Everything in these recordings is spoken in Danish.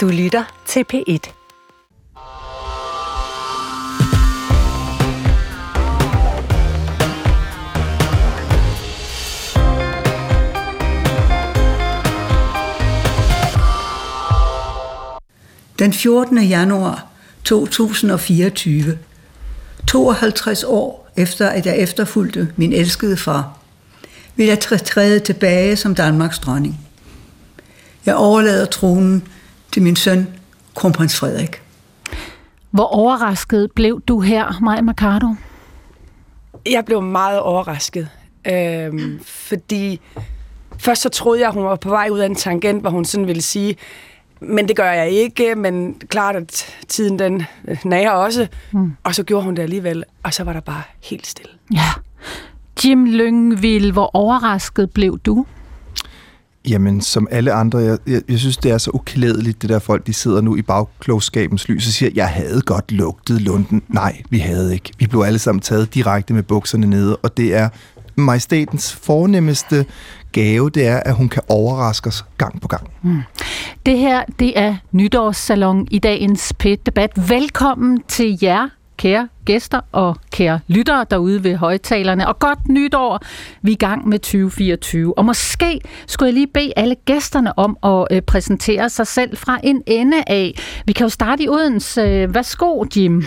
Du lytter til P1. Den 14. januar 2024, 52 år efter at jeg efterfulgte min elskede far, vil jeg træde tilbage som Danmarks dronning. Jeg overlader tronen til min søn, kronprins Frederik. Hvor overrasket blev du her, Maja Mercado? Jeg blev meget overrasket, øhm, fordi først så troede jeg, at hun var på vej ud af en tangent, hvor hun sådan ville sige, men det gør jeg ikke, men klart, at tiden den nager også. Mm. Og så gjorde hun det alligevel, og så var der bare helt stille. Ja. Jim Lyngvild, hvor overrasket blev du? Jamen, som alle andre, jeg, jeg, jeg synes, det er så uklædeligt, det der folk, de sidder nu i bagklogskabens lys og siger, jeg havde godt lugtet lunden. Nej, vi havde ikke. Vi blev alle sammen taget direkte med bukserne nede, og det er majestætens fornemmeste gave, det er, at hun kan overraske os gang på gang. Mm. Det her, det er nytårssalon i dagens PET-debat. Velkommen til jer, kære gæster og kære lyttere derude ved højtalerne. Og godt nytår! Vi er i gang med 2024. Og måske skulle jeg lige bede alle gæsterne om at øh, præsentere sig selv fra en ende af. Vi kan jo starte i Odense. Værsgo, Jim.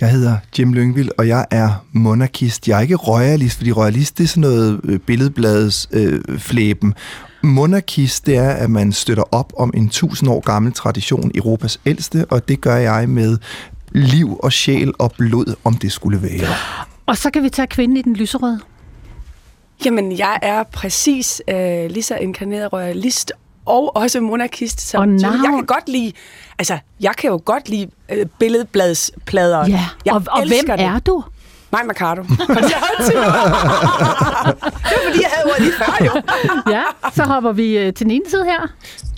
Jeg hedder Jim Lyngvild, og jeg er monarkist. Jeg er ikke royalist, fordi royalist det er sådan noget øh, billedbladets øh, flæben. Monarkist, det er, at man støtter op om en tusind år gammel tradition, Europas ældste, og det gør jeg med liv og sjæl og blod, om det skulle være. Og så kan vi tage kvinden i den lyserøde. Jamen, jeg er præcis øh, lige så inkarneret royalist og også monarkist. Som og navn. Jeg kan godt lide, altså, jeg kan jo godt lide øh, billedbladsplader. Ja, jeg og, og hvem det. er du? Mig Mercado. det var fordi, jeg havde ordet lige før, jo. ja, så hopper vi øh, til den ene side her.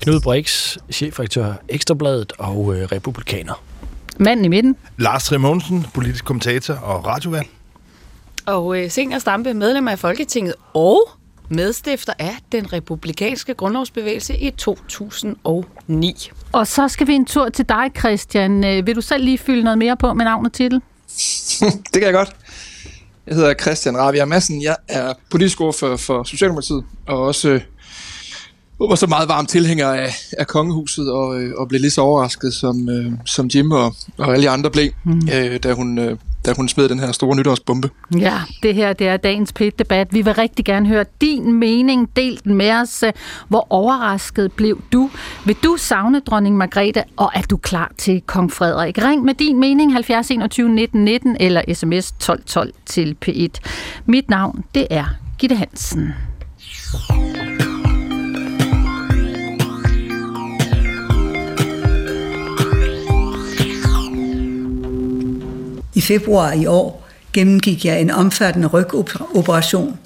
Knud Brix, chefredaktør Ekstrabladet og øh, republikaner. Manden i midten. Lars Trimonsen, politisk kommentator og radiovært. Og øh, Senior Stampe, medlem af Folketinget og medstifter af den republikanske grundlovsbevægelse i 2009. Og så skal vi en tur til dig, Christian. Øh, vil du selv lige fylde noget mere på med navn og titel? det kan jeg godt. Jeg hedder Christian Ravia Madsen. Jeg er politisk ordfører for Socialdemokratiet, og også øh, var så meget varm tilhænger af, af kongehuset, og, øh, og blev lige så overrasket, som, øh, som Jim og, og alle de andre blev, mm. øh, da, hun, øh, da hun smed den her store nytårsbombe. Ja, det her det er dagens pæt-debat. Vi vil rigtig gerne høre din mening. Del den med os. Hvor overrasket blev du? Vil du savne dronning Margrethe, og er du klar til kong Frederik? Ring med din mening 70 21 19 19 eller sms 12 12 til P1. Mit navn, det er Gitte Hansen. I februar i år gennemgik jeg en omfattende rygoperation.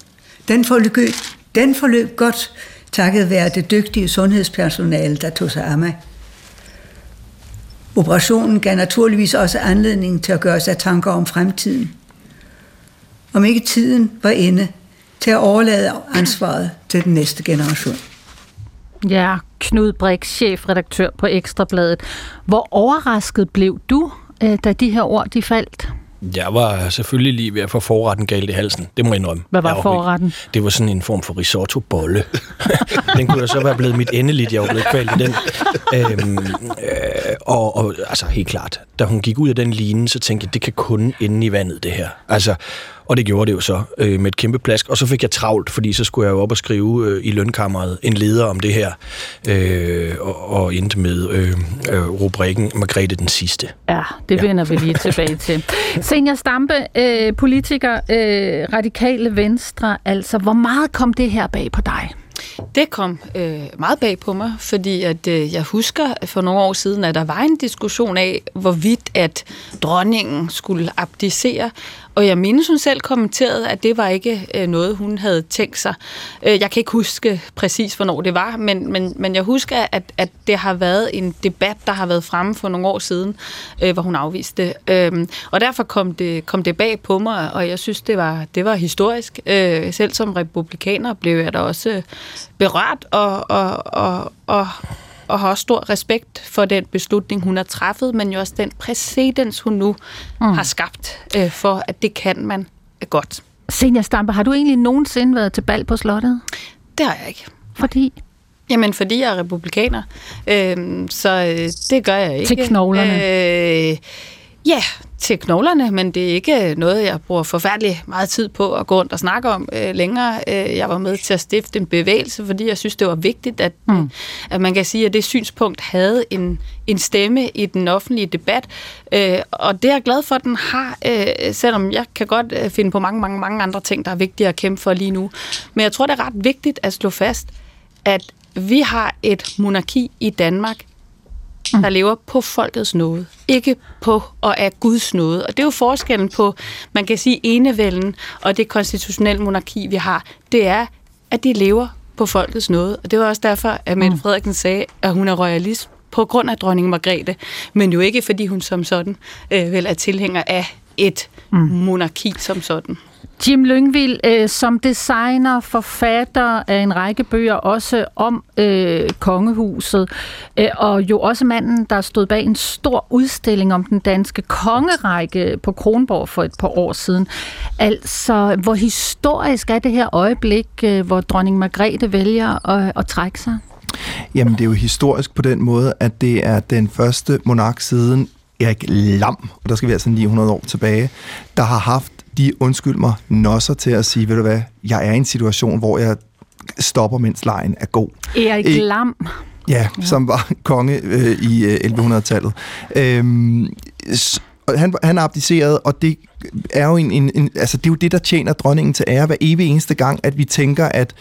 Den forløb, den forløb godt, takket være det dygtige sundhedspersonale, der tog sig af mig. Operationen gav naturligvis også anledning til at gøre sig tanker om fremtiden. Om ikke tiden var inde til at overlade ansvaret til den næste generation. Ja, Knud Brix, chefredaktør på Ekstrabladet. Hvor overrasket blev du øh, da de her ord de faldt? Jeg var selvfølgelig lige ved at få forretten galt i halsen. Det må jeg indrømme. Hvad var forretten? Det var sådan en form for risotto-bolle. den kunne da så være blevet mit endeligt. Jeg var blevet kvalt i den. Øhm, øh, og, og altså helt klart, da hun gik ud af den line, så tænkte jeg, det kan kun ende i vandet, det her. Altså, og det gjorde det jo så øh, med et kæmpe plask. Og så fik jeg travlt, fordi så skulle jeg jo op og skrive øh, i lønkammeret en leder om det her. Øh, og, og endte med øh, øh, rubrikken Margrethe den sidste. Ja, det ja. vender vi lige tilbage til. Senior Stampe, øh, politiker, øh, radikale venstre, altså hvor meget kom det her bag på dig? Det kom øh, meget bag på mig, fordi at øh, jeg husker for nogle år siden, at der var en diskussion af, hvorvidt at dronningen skulle abdicere, og jeg mindes, hun selv kommenterede, at det var ikke øh, noget, hun havde tænkt sig. Øh, jeg kan ikke huske præcis, hvornår det var, men, men, men jeg husker, at, at det har været en debat, der har været fremme for nogle år siden, øh, hvor hun afviste det. Øh, og derfor kom det, kom det bag på mig, og jeg synes, det var, det var historisk. Øh, selv som republikaner blev jeg da også berørt og, og, og, og og har også stor respekt for den beslutning, hun har træffet, men jo også den præcedens, hun nu mm. har skabt øh, for, at det kan man godt. Senja Stampe, har du egentlig nogensinde været til bal på slottet? Det har jeg ikke. Fordi? Jamen, fordi jeg er republikaner. Øh, så øh, det gør jeg ikke. Til knoglerne? Øh, ja, til knoglerne, men det er ikke noget, jeg bruger forfærdelig meget tid på at gå rundt og snakke om øh, længere. Øh, jeg var med til at stifte en bevægelse, fordi jeg synes, det var vigtigt, at, mm. at man kan sige, at det synspunkt havde en, en stemme i den offentlige debat. Øh, og det er jeg glad for, at den har, øh, selvom jeg kan godt øh, finde på mange, mange, mange andre ting, der er vigtige at kæmpe for lige nu. Men jeg tror, det er ret vigtigt at slå fast, at vi har et monarki i Danmark, der lever på folkets nåde, ikke på og af Guds nåde. Og det er jo forskellen på, man kan sige, enevælden og det konstitutionelle monarki, vi har. Det er, at de lever på folkets nåde. Og det var også derfor, at Mette Frederiksen sagde, at hun er royalist på grund af dronning Margrethe, men jo ikke fordi hun som sådan øh, vel er tilhænger af et mm. monarki som sådan. Jim Lyngvild, øh, som designer, forfatter af en række bøger, også om øh, kongehuset, øh, og jo også manden, der stod bag en stor udstilling om den danske kongerække på Kronborg for et par år siden. Altså, hvor historisk er det her øjeblik, øh, hvor dronning Margrethe vælger at, at trække sig? Jamen, det er jo historisk på den måde, at det er den første monark siden Erik Lam, og der skal vi altså 900 år tilbage, der har haft de, undskyld mig, nosser til at sige, ved du hvad, jeg er i en situation, hvor jeg stopper, mens lejen er god. Erik e- Lam. Ja, ja, som var konge øh, i øh, 1100-tallet. Øhm, han, han abdicerede, og det er jo en, en, en, altså det er jo det, der tjener dronningen til ære hver evig eneste gang, at vi tænker, at,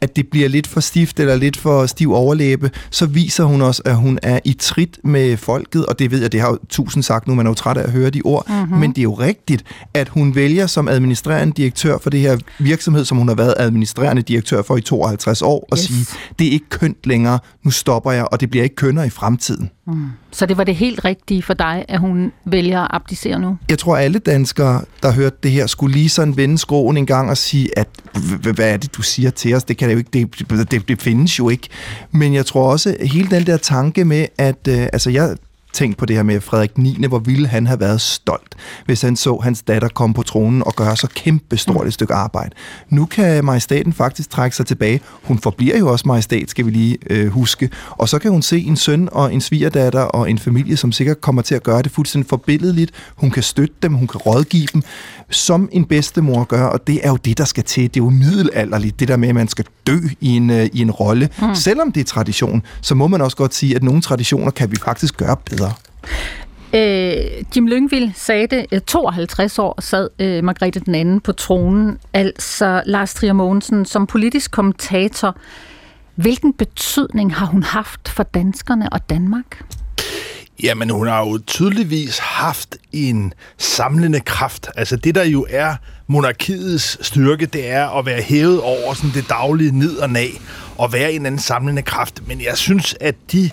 at det bliver lidt for stift eller lidt for stiv overlæbe, så viser hun os, at hun er i trit med folket, og det ved jeg, det har jo tusind sagt nu, man er jo træt af at høre de ord, mm-hmm. men det er jo rigtigt, at hun vælger som administrerende direktør for det her virksomhed, som hun har været administrerende direktør for i 52 år, og yes. sige, det er ikke kønt længere, nu stopper jeg, og det bliver ikke kønnere i fremtiden. Mm. Så det var det helt rigtige for dig, at hun vælger at abdicere nu? Jeg tror, alle danskere, der hørte det her, skulle lige sådan vende skroen en gang og sige, at hvad er det, du siger til os? Det, kan det, jo ikke, det, det, det findes jo ikke. Men jeg tror også, hele den der tanke med, at øh, altså jeg tænkt på det her med Frederik 9. Hvor ville han have været stolt, hvis han så hans datter komme på tronen og gøre så kæmpe stort et stykke arbejde. Nu kan majestaten faktisk trække sig tilbage. Hun forbliver jo også majestat, skal vi lige øh, huske. Og så kan hun se en søn og en svigerdatter og en familie, som sikkert kommer til at gøre det fuldstændig forbilledeligt. Hun kan støtte dem, hun kan rådgive dem, som en bedstemor gør, og det er jo det, der skal til. Det er jo middelalderligt, det der med, at man skal dø i en, øh, i en rolle. Mm. Selvom det er tradition, så må man også godt sige, at nogle traditioner kan vi faktisk gøre bedre. Øh, Jim Lyngvild sagde det, øh, 52 år sad øh, Margrethe den anden på tronen, altså Lars Trier Mogensen, som politisk kommentator. Hvilken betydning har hun haft for danskerne og Danmark? Jamen, hun har jo tydeligvis haft en samlende kraft. Altså det, der jo er monarkiets styrke, det er at være hævet over sådan det daglige ned og nag, og være en anden samlende kraft. Men jeg synes, at de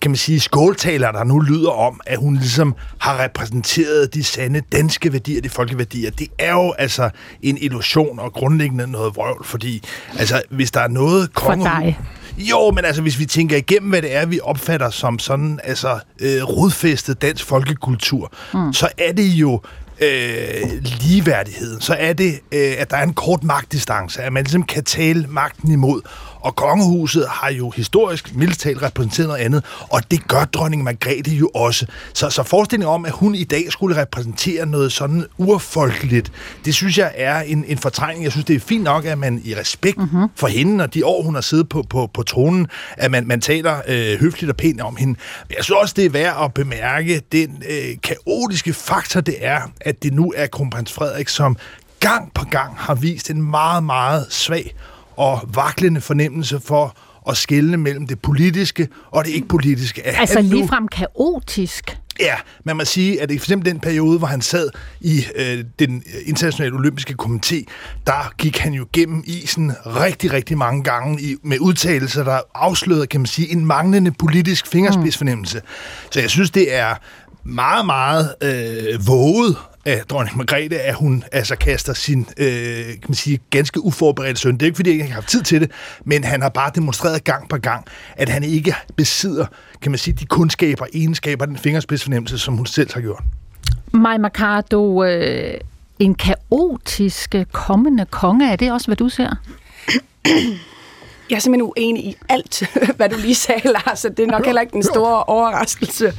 kan man sige, skåltaler, der nu lyder om, at hun ligesom har repræsenteret de sande danske værdier, de folkeværdier, det er jo altså en illusion og grundlæggende noget vrøvl, fordi altså, hvis der er noget konge... For dig. Jo, men altså, hvis vi tænker igennem, hvad det er, vi opfatter som sådan, altså, øh, rodfæstet dansk folkekultur, mm. så er det jo øh, ligeværdigheden, så er det, øh, at der er en kort magtdistance, at man ligesom kan tale magten imod. Og kongehuset har jo historisk mildt repræsenteret noget andet, og det gør dronning Margrethe jo også. Så, så forestillingen om, at hun i dag skulle repræsentere noget sådan urfolkeligt, det synes jeg er en, en fortrængning. Jeg synes, det er fint nok, at man i respekt mm-hmm. for hende og de år, hun har siddet på, på, på tronen, at man, man taler øh, høfligt og pænt om hende. Men jeg synes også, det er værd at bemærke den øh, kaotiske faktor, det er, at det nu er kronprins Frederik, som gang på gang har vist en meget, meget svag og vaklende fornemmelse for at skelne mellem det politiske og det ikke-politiske. Altså ligefrem kaotisk? Ja, man må sige, at i for eksempel den periode, hvor han sad i øh, den internationale olympiske komité, der gik han jo gennem isen rigtig, rigtig mange gange i, med udtalelser, der afslørede, kan man sige, en manglende politisk fingerspidsfornemmelse. Mm. Så jeg synes, det er meget, meget øh, våget af dronning Margrethe, at hun altså kaster sin øh, kan man sige, ganske uforberedte søn. Det er ikke, fordi jeg ikke har haft tid til det, men han har bare demonstreret gang på gang, at han ikke besidder kan man sige, de kundskaber, egenskaber, den fingerspidsfornemmelse, som hun selv har gjort. Maj Mercado, øh, en kaotisk kommende konge, er det også, hvad du ser? Jeg er simpelthen uenig i alt, hvad du lige sagde, Lars, og det er nok heller ikke den store overraskelse.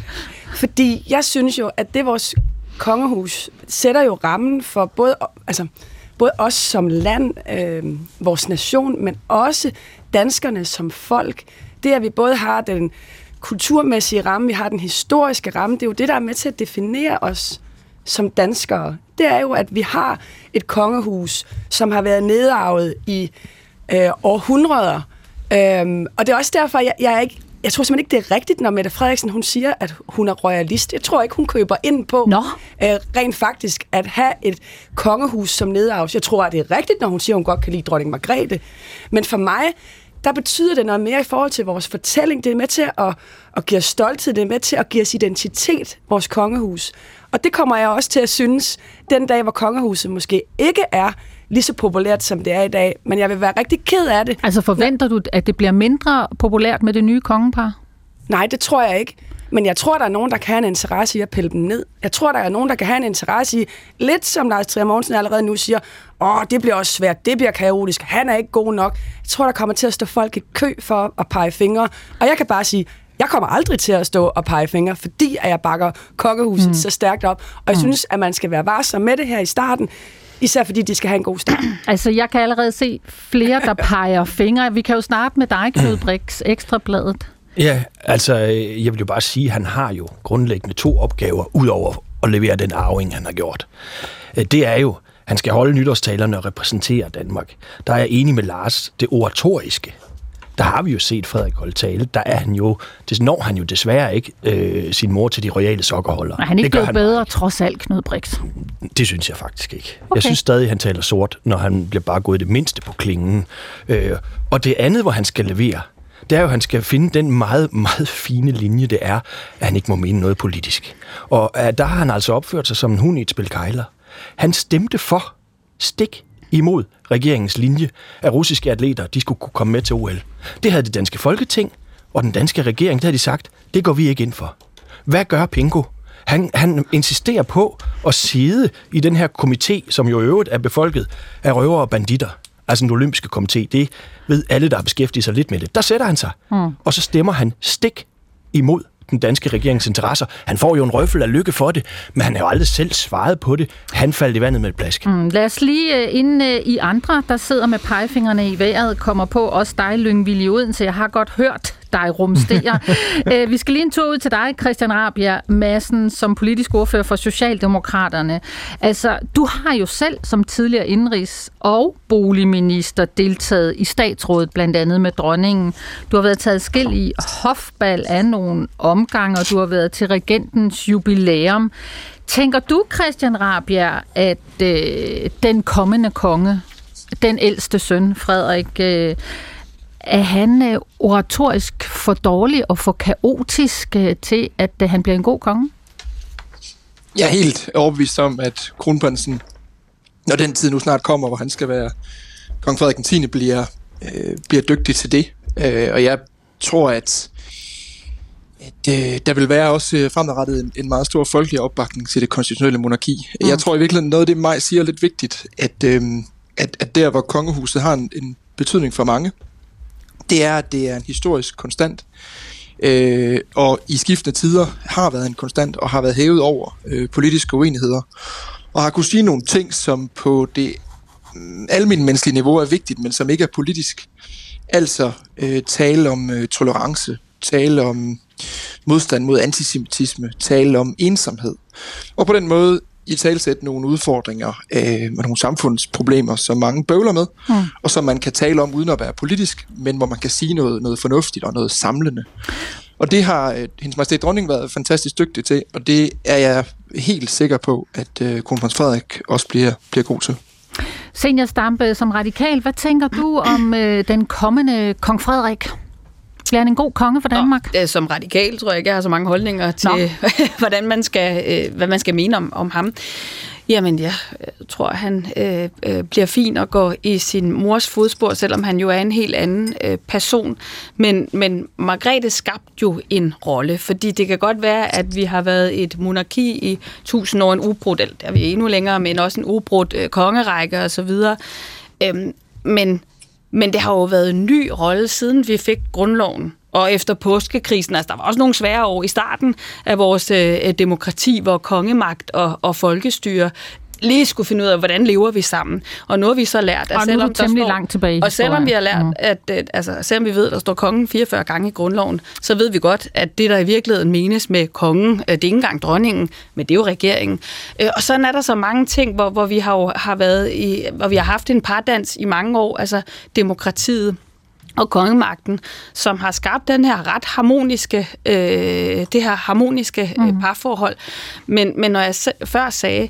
Fordi jeg synes jo, at det vores kongehus sætter jo rammen for både, altså, både os som land, øh, vores nation, men også danskerne som folk. Det, at vi både har den kulturmæssige ramme, vi har den historiske ramme, det er jo det, der er med til at definere os som danskere. Det er jo, at vi har et kongehus, som har været nedarvet i øh, århundreder. Øhm, og det er også derfor, jeg, jeg er ikke jeg tror simpelthen ikke, det er rigtigt, når Mette Frederiksen hun siger, at hun er royalist. Jeg tror ikke, hun køber ind på Nå. Øh, rent faktisk at have et kongehus som nedarvs. Jeg tror, at det er rigtigt, når hun siger, at hun godt kan lide dronning Margrethe. Men for mig, der betyder det noget mere i forhold til vores fortælling. Det er med til at, at give os stolthed, det er med til at give os identitet, vores kongehus. Og det kommer jeg også til at synes, den dag, hvor kongehuset måske ikke er lige så populært, som det er i dag. Men jeg vil være rigtig ked af det. Altså forventer du, at det bliver mindre populært med det nye kongepar? Nej, det tror jeg ikke. Men jeg tror, der er nogen, der kan have en interesse i at pille dem ned. Jeg tror, der er nogen, der kan have en interesse i, lidt som Lars Trier Mogensen allerede nu siger, åh, det bliver også svært, det bliver kaotisk, han er ikke god nok. Jeg tror, der kommer til at stå folk i kø for at pege fingre. Og jeg kan bare sige, jeg kommer aldrig til at stå og pege fingre, fordi at jeg bakker kokkehuset mm. så stærkt op. Og jeg mm. synes, at man skal være varsom med det her i starten. Især fordi de skal have en god start. Altså, jeg kan allerede se flere, der peger fingre. Vi kan jo starte med dig, Knud Brix, Ekstrabladet. Ja, altså, jeg vil jo bare sige, at han har jo grundlæggende to opgaver, udover at levere den arving, han har gjort. Det er jo, han skal holde nytårstalerne og repræsentere Danmark. Der er jeg enig med Lars, det oratoriske der har vi jo set Frederik holde tale. Der er han jo, det når han jo desværre ikke øh, sin mor til de royale sokkerholder. Er han ikke blevet bedre, ikke. trods alt, Knud Brix? Det synes jeg faktisk ikke. Okay. Jeg synes stadig, han taler sort, når han bliver bare gået det mindste på klingen. Øh, og det andet, hvor han skal levere, det er jo, at han skal finde den meget, meget fine linje, det er, at han ikke må mene noget politisk. Og uh, der har han altså opført sig som en hund i et spil kejler. Han stemte for stik imod regeringens linje, at russiske atleter de skulle kunne komme med til OL. Det havde det danske folketing og den danske regering, der havde de sagt, det går vi ikke ind for. Hvad gør Pingo? Han, han insisterer på at sidde i den her komité, som jo i øvrigt er befolket af røver og banditter. Altså den olympiske komité, det ved alle, der har beskæftiget sig lidt med det. Der sætter han sig, mm. og så stemmer han stik imod den danske regerings interesser. Han får jo en røffel af lykke for det, men han har jo aldrig selv svaret på det. Han faldt i vandet med et plask. Mm, lad os lige øh, inden øh, I andre, der sidder med pegefingrene i vejret, kommer på også dig, Lyngvild i Odense. Jeg har godt hørt dig rumstere. uh, vi skal lige en tur ud til dig, Christian Rabia Madsen, som politisk ordfører for Socialdemokraterne. Altså, du har jo selv som tidligere indrigs- og boligminister deltaget i statsrådet, blandt andet med dronningen. Du har været taget skil i hofbal af nogle omgange, og du har været til regentens jubilæum. Tænker du, Christian Rabia, at øh, den kommende konge, den ældste søn, Frederik, øh, er han øh, oratorisk for dårlig og for kaotisk øh, til, at øh, han bliver en god konge? Jeg er helt overbevist om, at kronprinsen, når den tid nu snart kommer, hvor han skal være kong Frederik 10. bliver, øh, bliver dygtig til det. Øh, og jeg tror, at, at øh, der vil være også fremadrettet en, en meget stor folkelig opbakning til det konstitutionelle monarki. Mm. Jeg tror i virkeligheden, noget af det, mig siger er lidt vigtigt, at, øh, at, at der, hvor kongehuset har en, en betydning for mange, det er, at det er en historisk konstant, øh, og i skiftende tider har været en konstant og har været hævet over øh, politiske uenigheder, og har kunnet sige nogle ting, som på det mm, almindelige menneskelige niveau er vigtigt, men som ikke er politisk. Altså øh, tale om øh, tolerance, tale om modstand mod antisemitisme, tale om ensomhed. Og på den måde i talsætte nogle udfordringer øh, med nogle samfundsproblemer, som mange bøvler med, mm. og som man kan tale om uden at være politisk, men hvor man kan sige noget, noget fornuftigt og noget samlende. Og det har øh, hendes majestæt dronning været fantastisk dygtig til, og det er jeg helt sikker på, at øh, kronprins Frederik også bliver, bliver god til. Senior Stampe, som radikal, hvad tænker du om øh, den kommende kong Frederik? Bliver han en god konge for Danmark? Nå, som radikal tror jeg ikke, jeg har så mange holdninger til, hvordan man skal, øh, hvad man skal mene om, om ham. Jamen, jeg tror, han øh, øh, bliver fin og går i sin mors fodspor, selvom han jo er en helt anden øh, person. Men, men Margrethe skabte jo en rolle, fordi det kan godt være, at vi har været et monarki i tusind år, en ubrudt, eller der er vi endnu længere, men også en ubrudt øh, kongerække osv. Øhm, men, men det har jo været en ny rolle, siden vi fik grundloven. Og efter påskekrisen, altså der var også nogle svære år i starten af vores øh, demokrati, hvor kongemagt og, og folkestyre lige skulle finde ud af, hvordan lever vi sammen. Og nu har vi så lært, at og selvom der står, langt tilbage og selvom vi har lært, mm. at, at altså, selvom vi ved, at der står kongen 44 gange i grundloven, så ved vi godt, at det, der i virkeligheden menes med kongen, det er ikke engang dronningen, men det er jo regeringen. Øh, og så er der så mange ting, hvor, hvor vi har, jo, har været i, hvor vi har haft en pardans i mange år, altså demokratiet, og kongemagten, som har skabt den her ret harmoniske, øh, det her harmoniske øh, mm. parforhold. Men, men når jeg før sagde,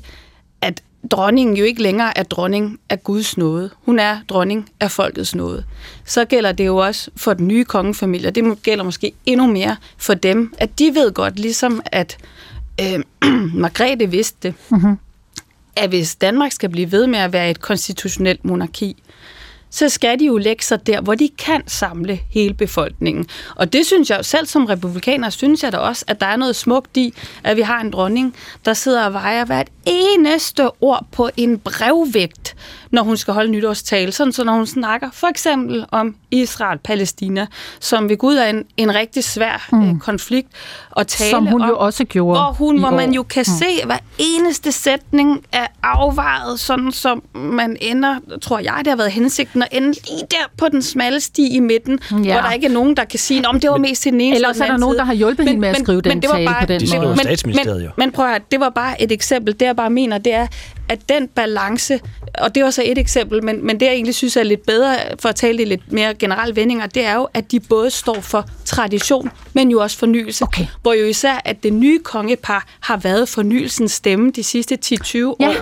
dronningen jo ikke længere er dronning af Guds nåde. Hun er dronning af folkets nåde. Så gælder det jo også for den nye kongefamilie, og det gælder måske endnu mere for dem, at de ved godt, ligesom at øh, Margrethe vidste det, mm-hmm. at hvis Danmark skal blive ved med at være et konstitutionelt monarki, så skal de jo lægge sig der, hvor de kan samle hele befolkningen. Og det synes jeg selv som republikaner, synes jeg da også, at der er noget smukt i, at vi har en dronning, der sidder og vejer hvert eneste ord på en brevvægt, når hun skal holde nytårstale. Sådan så når hun snakker for eksempel om Israel-Palæstina, som vi gå ud af en, en rigtig svær mm. øh, konflikt og tale Som hun om, jo også gjorde Hvor, hun, hvor man jo kan mm. se, at hver eneste sætning er afvejet, sådan som man ender, tror jeg, det har været hensigten, at ende lige der på den smalle sti i midten, ja. hvor der ikke er nogen, der kan sige, om det var mest til den ene Eller så er der nogen, der har hjulpet men, hende med at skrive men, den men det var bare, på den det måde. Men, men, men prøv at det var bare et eksempel. Det jeg bare mener, det er, at den balance, og det er også et eksempel, men, men det jeg egentlig synes er lidt bedre, for at tale det lidt mere generelle vendinger, det er jo, at de både står for tradition, men jo også fornyelse. Okay. Hvor jo især, at det nye kongepar har været fornyelsens stemme de sidste 10-20 år.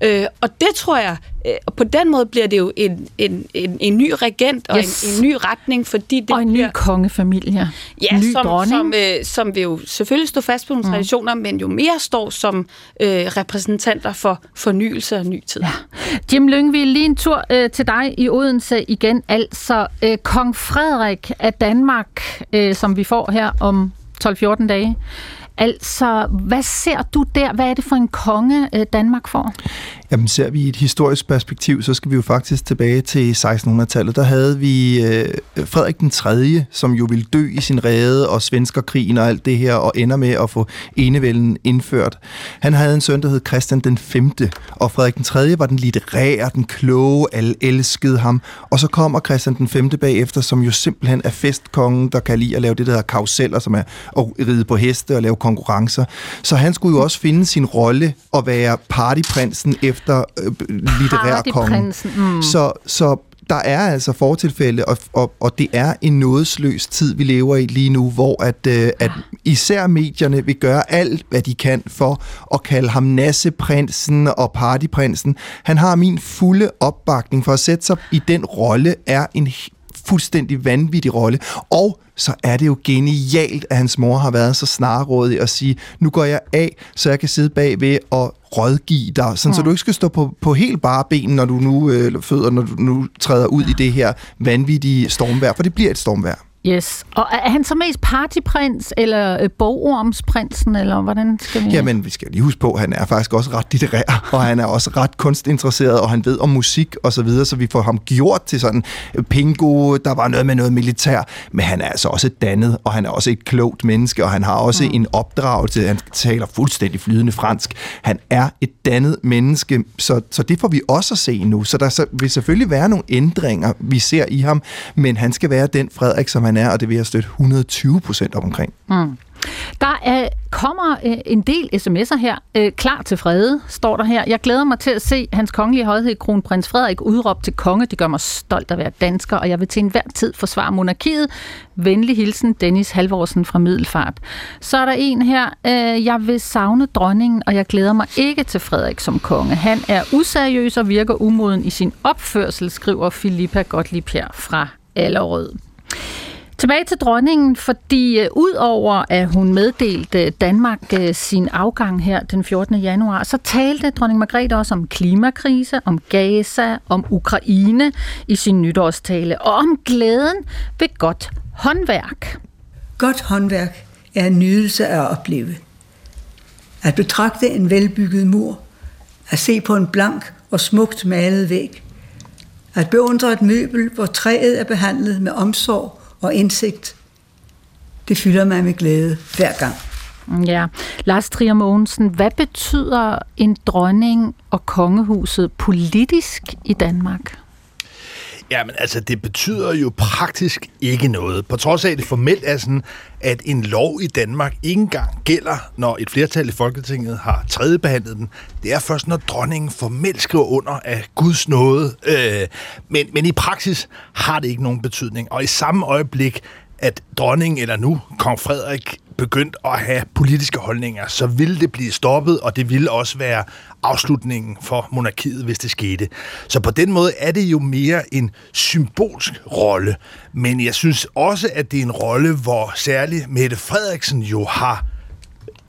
Ja. Øh, og det tror jeg, øh, på den måde bliver det jo en, en, en, en ny regent og yes. en, en ny retning, fordi det Og en bliver, ny kongefamilie. Ja, ny som, dronning. som, øh, som vil jo selvfølgelig stå fast på nogle mm. traditioner, men jo mere står som øh, repræsentanter for fornyelse og ny tid. Ja. Jim Lyngvild, lige en tur øh, til dig i Odense igen. Altså, øh, kong Frederik af Danmark, øh, som vi får her om 12-14 dage. Altså, hvad ser du der? Hvad er det for en konge, øh, Danmark får? Jamen ser vi i et historisk perspektiv, så skal vi jo faktisk tilbage til 1600-tallet. Der havde vi øh, Frederik den 3., som jo ville dø i sin rede, og svenskerkrigen og alt det her, og ender med at få enevælden indført. Han havde en søn, der hed Christian den 5., og Frederik den 3. var den litterære, den kloge, alle elskede ham. Og så kommer Christian den 5. bagefter, som jo simpelthen er festkongen, der kan lide at lave det, der hedder karuseller, som er at ride på heste og lave konkurrencer. Så han skulle jo også finde sin rolle og være partyprinsen efter efter øh, litterær konge. Mm. Så, så der er altså fortilfælde, og, og, og det er en nådesløs tid, vi lever i lige nu, hvor at, øh, at især medierne vil gøre alt, hvad de kan for at kalde ham nasseprinsen og partyprinsen. Han har min fulde opbakning for at sætte sig i den rolle, er en fuldstændig vanvittig rolle. Og så er det jo genialt, at hans mor har været så snarrådig at sige, nu går jeg af, så jeg kan sidde bagved og rådgive dig, sådan, mm. så du ikke skal stå på, på helt bare ben, når du nu øh, føder, når du nu træder ud i det her vanvittige stormvær, for det bliver et stormvær. Yes. Og er han så mest partyprins, eller øh, bogormsprinsen, eller hvordan skal vi... Jamen, vi skal lige huske på, at han er faktisk også ret litterær, og han er også ret kunstinteresseret, og han ved om musik og så videre, så vi får ham gjort til sådan øh, pingo, der var noget med noget militær, men han er altså også dannet, og han er også et klogt menneske, og han har også mm. en opdragelse, han taler fuldstændig flydende fransk. Han er et dannet menneske, så, så det får vi også at se nu. Så der så, vil selvfølgelig være nogle ændringer, vi ser i ham, men han skal være den Frederik, som han han er, og det vil jeg støtte 120 procent op omkring. Mm. Der er, kommer øh, en del sms'er her. Øh, klar til frede, står der her. Jeg glæder mig til at se hans kongelige højhed, kronprins Frederik, udråbt til konge. Det gør mig stolt at være dansker, og jeg vil til enhver tid forsvare monarkiet. Venlig hilsen, Dennis Halvorsen fra Middelfart. Så er der en her. Øh, jeg vil savne dronningen, og jeg glæder mig ikke til Frederik som konge. Han er useriøs og virker umoden i sin opførsel, skriver Filippa Gottlieb her fra Allerød. Tilbage til dronningen, fordi uh, udover at hun meddelte Danmark uh, sin afgang her den 14. januar, så talte dronning Margrethe også om klimakrise, om Gaza, om Ukraine i sin nytårstale, og om glæden ved godt håndværk. Godt håndværk er en nydelse at opleve. At betragte en velbygget mur, at se på en blank og smukt malet væg, at beundre et møbel, hvor træet er behandlet med omsorg og indsigt, det fylder mig med glæde hver gang. Mm, ja, Lars Trier Mogensen, hvad betyder en dronning og kongehuset politisk i Danmark? Ja, men altså, det betyder jo praktisk ikke noget. På trods af, at det formelt er sådan, at en lov i Danmark ikke engang gælder, når et flertal i Folketinget har tredjebehandlet den. Det er først, når dronningen formelt skriver under af Guds nåde. Øh, men, men i praksis har det ikke nogen betydning. Og i samme øjeblik, at dronningen, eller nu kong Frederik, begyndt at have politiske holdninger, så ville det blive stoppet, og det ville også være afslutningen for monarkiet, hvis det skete. Så på den måde er det jo mere en symbolsk rolle. Men jeg synes også, at det er en rolle, hvor særligt Mette Frederiksen jo har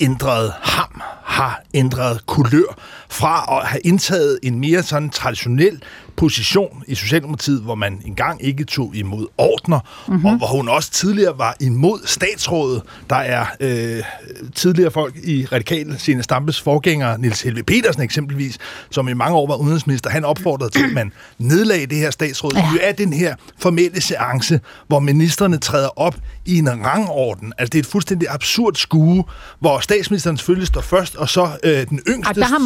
ændret ham, har ændret kulør fra at have indtaget en mere sådan traditionel position i Socialdemokratiet, hvor man engang ikke tog imod ordner, mm-hmm. og hvor hun også tidligere var imod statsrådet. Der er øh, tidligere folk i radikale sine Stampes forgængere, Nils Helve Petersen eksempelvis, som i mange år var udenrigsminister, han opfordrede til, at man nedlagde det her statsråd. Ja. Det er den her formelle seance, hvor ministerne træder op i en rangorden. Altså det er et fuldstændig absurd skue, hvor statsministeren selvfølgelig står først, og så øh, den yngste... Og der har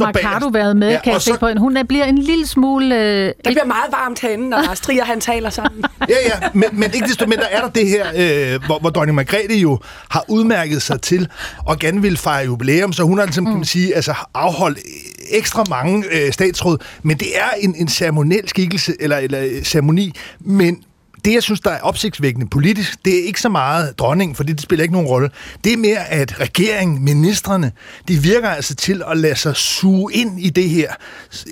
Marcado været med, ja, kan jeg se på. Hun bliver en lille smule smule... Øh, det bliver meget varmt herinde, når Lars Trier han taler sammen. ja, ja, men, men ikke desto mindre er der det her, øh, hvor, hvor dronning Margrethe jo har udmærket sig til og gerne vil fejre jubilæum, så hun har ligesom, mm. kan man sige, altså, afholdt ekstra mange øh, statsråd, men det er en, en ceremoniel skikkelse, eller, eller øh, ceremoni, men det, jeg synes, der er opsigtsvækkende politisk, det er ikke så meget dronningen, fordi det spiller ikke nogen rolle. Det er mere, at regeringen, ministerne, de virker altså til at lade sig suge ind i det her.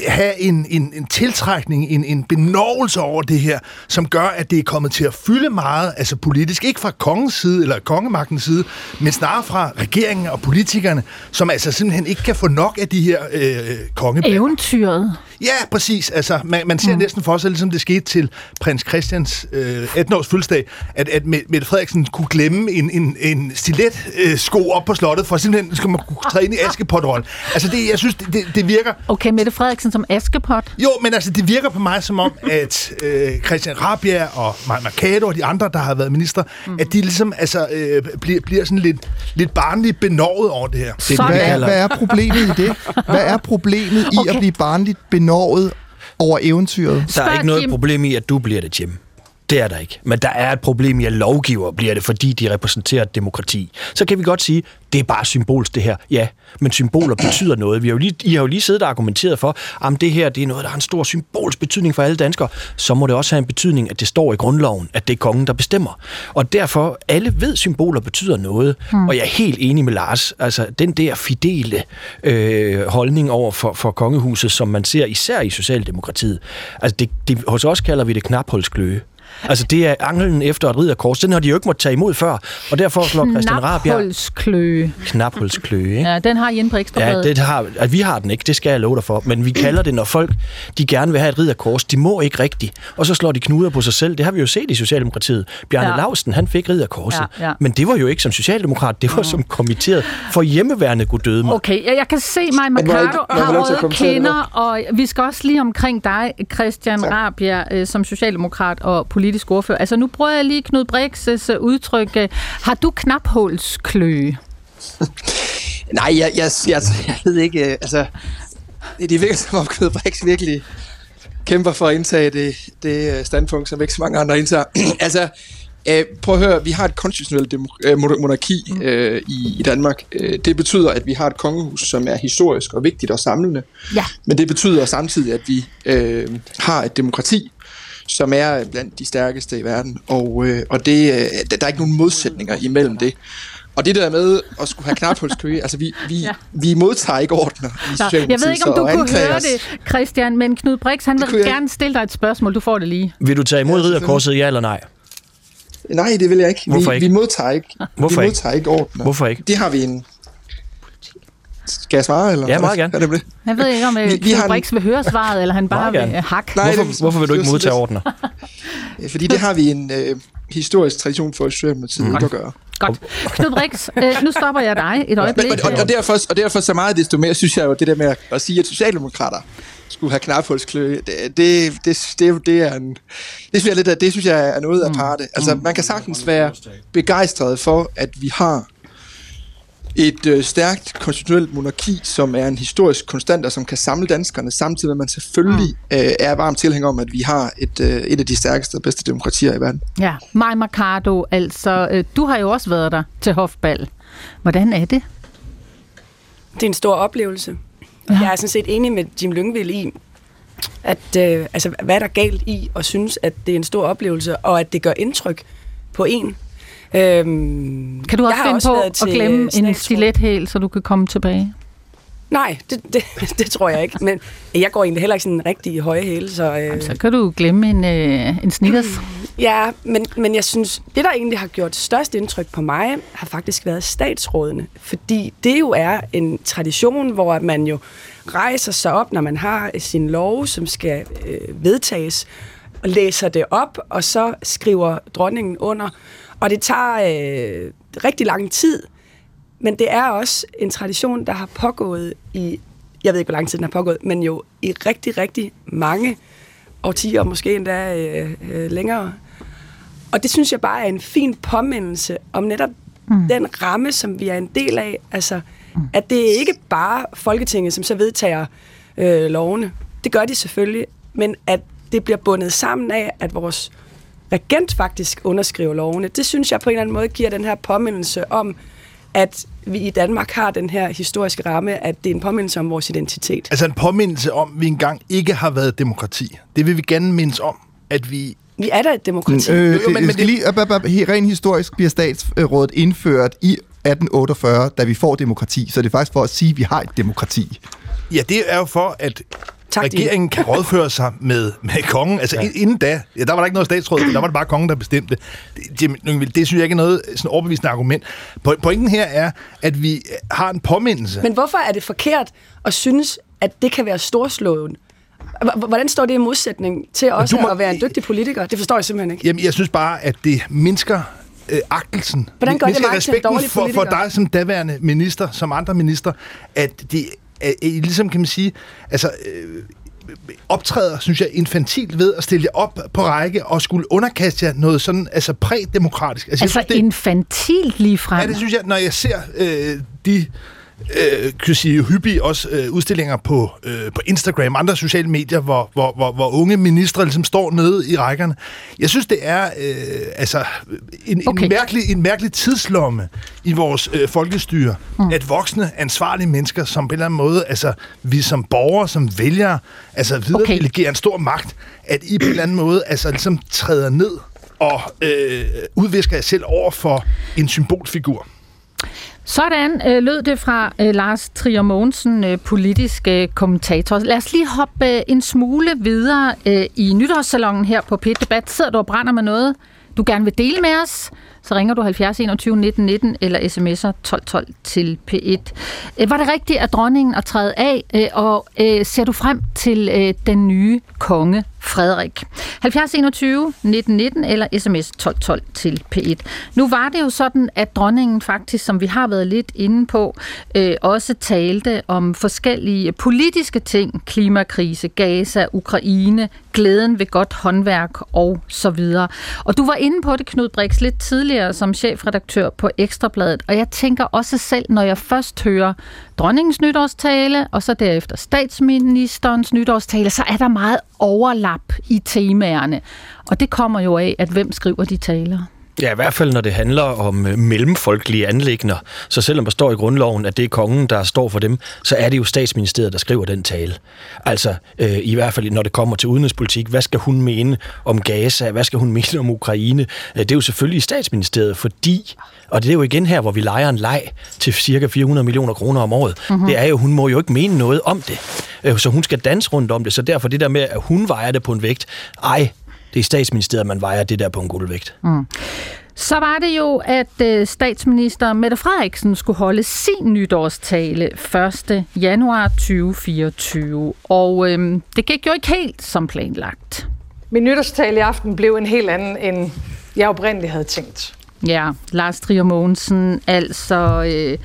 Have en, en, en tiltrækning, en, en benovelse over det her, som gør, at det er kommet til at fylde meget, altså politisk, ikke fra kongens side eller kongemagtens side, men snarere fra regeringen og politikerne, som altså simpelthen ikke kan få nok af de her øh, øh kongebær. Eventyret. Ja, præcis. Altså, man, man ser mm. næsten for sig, ligesom det skete til prins Christians øh, 18-års fødselsdag, at, at Mette Frederiksen kunne glemme en, en, en stilet øh, sko op på slottet, for simpelthen skal man kunne træde ind i Askepot-rollen. Altså, det, jeg synes, det, det virker... Okay, Mette Frederiksen som Askepot? Jo, men altså, det virker på mig som om, at øh, Christian Rabia og Mercado og de andre, der har været minister, mm. at de ligesom altså, øh, bliver, bliver sådan lidt, lidt barnligt benovet over det her. Det, hvad, hvad er problemet i det? Hvad er problemet i okay. at blive barnligt benovet over eventyret? Der er ikke noget problem i, at du bliver det, Jim. Det er der ikke. Men der er et problem i, at lovgiver bliver det, fordi de repræsenterer et demokrati. Så kan vi godt sige, det er bare symbolsk det her. Ja, men symboler betyder noget. Vi har jo lige, I har jo lige siddet og argumenteret for, at det her det er noget, der har en stor symbolsk betydning for alle danskere. Så må det også have en betydning, at det står i grundloven, at det er kongen, der bestemmer. Og derfor, alle ved, symboler betyder noget. Hmm. Og jeg er helt enig med Lars. Altså, den der fidele øh, holdning over for, for kongehuset, som man ser især i Socialdemokratiet. Altså, det, det, hos os kalder vi det knaphulskløe. Altså, det er anglen efter et ridderkors. Den har de jo ikke måttet tage imod før, og derfor slår Christian Rabia... Knaphulskløe. Knaphulskløe, ikke? Ja, den har I inde på ekstra Ja, det har, altså, vi har den ikke, det skal jeg love dig for. Men vi kalder det, når folk de gerne vil have et ridderkors. De må ikke rigtigt. Og så slår de knuder på sig selv. Det har vi jo set i Socialdemokratiet. Bjarne ja. Lausten, han fik ridderkorset. Ja, ja. Men det var jo ikke som socialdemokrat, det var som kommitteret for hjemmeværende guddødme. Okay, jeg kan se mig, Mercado har røde kender, og vi skal også lige omkring dig, Christian Rabia, øh, som socialdemokrat og politisk ordfører. Altså nu prøver jeg lige Knud Brix' udtryk. Har du knaphulskløe? Nej, jeg, jeg, jeg, jeg ved ikke. Altså, det virker som om Knud Brix virkelig kæmper for at indtage det, det standpunkt, som ikke så mange andre indtager. altså, øh, prøv at høre, vi har et konstitutionelt øh, monarki øh, i, i Danmark. Øh, det betyder, at vi har et kongehus, som er historisk og vigtigt og samlende. Ja. Men det betyder samtidig, at vi øh, har et demokrati, som er blandt de stærkeste i verden. Og, øh, og det, øh, der er ikke nogen modsætninger imellem det. Og det der med at skulle have knaphulskøge, altså vi, vi, ja. vi modtager ikke ordner i Nå, Jeg ved ikke, om du kunne høre det, Christian, men Knud Brix, han vil gerne stille dig et spørgsmål. Du får det lige. Vil du tage imod ridderkorset, ja eller nej? Nej, det vil jeg ikke. Hvorfor vi, ikke? vi modtager ikke, Hvorfor vi ikke? modtager ikke ordner. Hvorfor ikke? Det har vi en... Skal jeg svare, eller? Ja, meget gerne. Er det det? Jeg ved ikke, om Vi- vi Knud har Brix vil høre svaret, eller han bare vil øh, hak. Nej, Hvorfor, det- hvorfor vil du ikke modtage ordner? Ja, Fordi det har vi en øh, historisk tradition for i Socialdemokratiet Mm. at gøre. Godt. Knud Brix, øh, nu stopper jeg dig et øjeblik. Men, og, og, derfor, og derfor så meget desto mere synes jeg jo, det der med at sige, at Socialdemokrater skulle have knaphulsklø, det, det, det, det, det, er en, det synes jeg, lidt, af- det synes jeg er noget Mm. aparte. Altså, man kan sagtens være begejstret for, at vi har et øh, stærkt konstitutionelt monarki, som er en historisk konstant, og som kan samle danskerne, samtidig med at man selvfølgelig Mm. øh, er varm tilhænger om, at vi har et, øh, et af de stærkeste og bedste demokratier i verden. Ja, Maj Mercado, altså, øh, du har jo også været der til Hofball. Hvordan er det? Det er en stor oplevelse. Ja. Jeg er sådan set enig med Jim Lyngvild i, at øh, altså, hvad er der galt i at synes, at det er en stor oplevelse, og at det gør indtryk på en. Øhm, Kan du også finde også på at glemme en statsråd. stilethæl, så du kan komme tilbage? Nej, det, det, det tror jeg ikke. Men jeg går egentlig heller ikke sådan rigtig i høje hæle, så... Øh, Så kan du glemme en, øh, en Snickers. Ja, men, men jeg synes, det der egentlig har gjort størst indtryk på mig, har faktisk været statsrådene. Fordi det jo er en tradition, hvor man jo rejser sig op, når man har sin lov, som skal øh, vedtages, og læser det op, og så skriver dronningen under. Og det tager øh, rigtig lang tid, men det er også en tradition, der har pågået i, jeg ved ikke, hvor lang tid den har pågået, men jo i rigtig, rigtig mange årtier, måske endda øh, øh, længere. Og det synes jeg bare er en fin påmindelse om netop mm. den ramme, som vi er en del af. Altså, mm. at det er ikke bare Folketinget, som så vedtager øh, lovene. Det gør de selvfølgelig, men at det bliver bundet sammen af, at vores regent faktisk underskriver lovene. Det synes jeg på en eller anden måde giver den her påmindelse om, at vi i Danmark har den her historiske ramme, at det er en påmindelse om vores identitet. Altså en påmindelse om, at vi engang ikke har været demokrati. Det vil vi gerne mindes om, at vi... Vi er da et demokrati. Øh, Jo, jo, det, men- men, det- lige, op, op, op, helt rent historisk bliver statsrådet indført i 1848, da vi får demokrati. Så det er faktisk for at sige, at vi har et demokrati. Ja, det er jo for, at Tak, regeringen kan rådføre sig med, med kongen. Altså ja. inden da, ja, der var der ikke noget statsråd, der var det bare kongen, der bestemte. Det, det, det synes jeg ikke er noget sådan overbevisende argument. Po- Pointen her er, at vi har en påmindelse. Men hvorfor er det forkert at synes, at det kan være storslået? Hvordan står det i modsætning til også må- at være en dygtig politiker? Det forstår jeg simpelthen ikke. Jamen, jeg synes bare, at det mindsker øh, agtelsen. Hvordan gør det mig respekten for, for dig som daværende minister, som andre minister, at det er, er, ligesom kan man sige, altså... Øh, optræder, synes jeg, infantilt ved at stille op på række og skulle underkaste jer noget sådan, altså prædemokratisk. Altså, Altså synes, det, infantilt lige frem. Ja, det synes jeg, når jeg ser øh, de øh, kan sige, hyppige også øh, udstillinger på, øh, på Instagram og andre sociale medier, hvor, hvor, hvor, hvor unge ministre ligesom står nede i rækkerne. Jeg synes, det er øh, altså en, Okay. en, mærkelig, en mærkelig tidslomme i vores øh, folkestyre, mm. at voksne, ansvarlige mennesker, som på en eller anden måde, altså vi som borgere, som vælgere, altså videredelegerer en stor magt, at I på en eller anden måde altså ligesom træder ned og øh, udvisker jer selv over for en symbolfigur. Sådan øh, lød det fra øh, Lars Trier Mogensen, øh, politisk øh, kommentator. Lad os lige hoppe øh, en smule videre øh, i nytårssalongen her på P1 Debat. Sidder du og brænder med noget, du gerne vil dele med os, så ringer du 70 21 19 19 eller sms'er 12 12 til P1. Øh, var det rigtigt, at dronningen er træde af, øh, og øh, ser du frem til øh, den nye konge Frederik? 70 21 19 19 eller sms 12 12 til P1. Nu var det jo sådan, at dronningen faktisk, som vi har været lidt inde på, øh, også talte om forskellige politiske ting, klimakrise, Gaza, Ukraine, glæden ved godt håndværk og så videre. Og du var inde på det, Knud Brix, lidt tidligere som chefredaktør på Ekstrabladet, og jeg tænker også selv, når jeg først hører dronningens nytårstale, og så derefter statsministerens nytårstale, så er der meget overlap i temaerne. Og det kommer jo af, at hvem skriver de taler? Ja, i hvert fald når det handler om øh, mellemfolkelige anlægner. Så selvom der står i grundloven, at det er kongen, der står for dem, så er det jo statsministeriet, der skriver den tale. Altså, øh, i hvert fald når det kommer til udenrigspolitik, hvad skal hun mene om Gaza? Hvad skal hun mene om Ukraine? Øh, det er jo selvfølgelig i statsministeriet, fordi, og det er jo igen her, hvor vi leger en leg til cirka 400 millioner kroner om året, mm-hmm. det er jo, hun må jo ikke mene noget om det. Øh, så hun skal danse rundt om det, så derfor det der med, at hun vejer det på en vægt, ej, det er statsministeriet, man vejer det der på en guldvægt. Mm. Så var det jo, at øh, statsminister Mette Frederiksen skulle holde sin nytårstale 1. januar 2024. Og øh, det gik jo ikke helt som planlagt. Min nytårstale i aften blev en helt anden, end jeg oprindeligt havde tænkt. Ja, Lars Trier Mogensen, altså... Øh,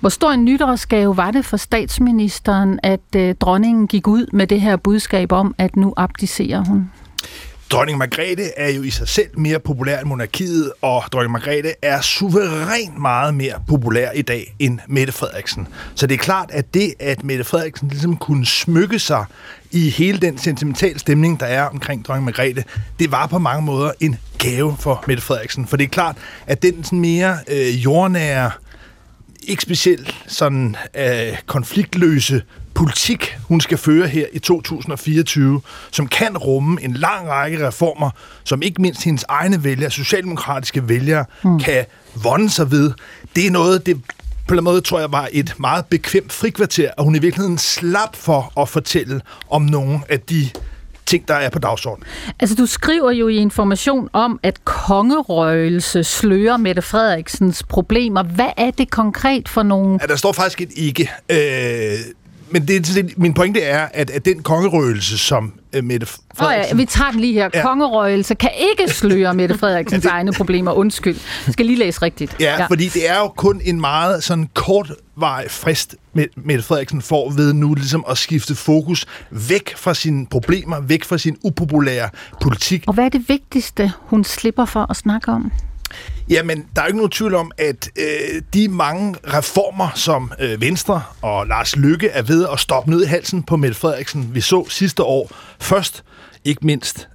hvor stor en nytårsgave var det for statsministeren, at øh, dronningen gik ud med det her budskab om, at nu abdicerer hun? Dronning Margrethe er jo i sig selv mere populær end monarkiet, og dronning Margrethe er suverænt meget mere populær i dag end Mette Frederiksen. Så det er klart, at det, at Mette Frederiksen ligesom kunne smykke sig i hele den sentimentale stemning, der er omkring dronning Margrethe, det var på mange måder en gave for Mette Frederiksen. For det er klart, at den sådan mere øh, jordnære, ikke specielt sådan øh, konfliktløse politik, hun skal føre her i 2024, som kan rumme en lang række reformer, som ikke mindst hendes egne vælgere, socialdemokratiske vælgere, mm. kan vonde sig ved. Det er noget, det på en måde tror jeg var et meget bekvemt frikvarter, og hun i virkeligheden slap for at fortælle om nogle af de ting, der er på dagsordenen. Altså, du skriver jo i information om, at kongerøgelse slører Mette Frederiksens problemer. Hvad er det konkret for nogle... Ja, der står faktisk et ikke. Øh, men det, min pointe er, at, at den kongerøgelse, som uh, Mette Frederiksen... Oh ja, vi tager den lige her. Ja. Kongerøgelse kan ikke sløre Mette Frederiksens det... egne problemer. Undskyld. Jeg skal lige læse rigtigt. Ja, ja, fordi det er jo kun en meget sådan kortvarig frist, Mette Frederiksen får ved nu ligesom at skifte fokus væk fra sine problemer, væk fra sin upopulære politik. Og hvad er det vigtigste, hun slipper for at snakke om? Jamen, der er ikke nogen tvivl om, at øh, de mange reformer, som øh, Venstre og Lars Lykke er ved at stoppe ned i halsen på Mette Frederiksen, vi så sidste år. Først, ikke mindst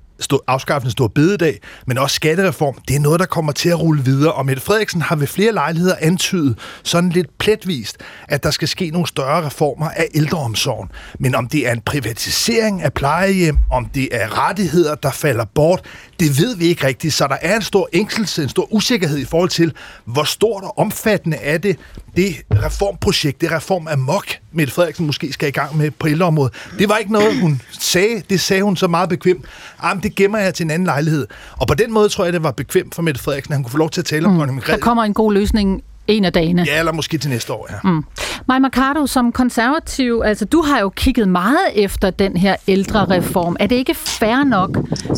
afskaffelsen stor bededag, men også skattereform, det er noget, der kommer til at rulle videre. Og Mette Frederiksen har ved flere lejligheder antydet, sådan lidt pletvist, at der skal ske nogle større reformer af ældreomsorgen. Men om det er en privatisering af plejehjem, om det er rettigheder, der falder bort, det ved vi ikke rigtigt. Så der er en stor ængstelse, en stor usikkerhed i forhold til, hvor stort og omfattende er det, det reformprojekt, det reform af mok, Mette Frederiksen måske skal i gang med på ældreområdet. Det var ikke noget, hun sagde. Det sagde hun så meget bekvemt. Jamen, det gemmer jeg til en anden lejlighed. Og på den måde tror jeg, det var bekvemt for Mette Frederiksen, at han kunne få lov til at tale mm. om Der kommer en god løsning en af dagene. Ja, eller måske til næste år, ja. Mm. Maja Mercado, som konservativ, altså du har jo kigget meget efter den her ældre reform. Er det ikke fair nok,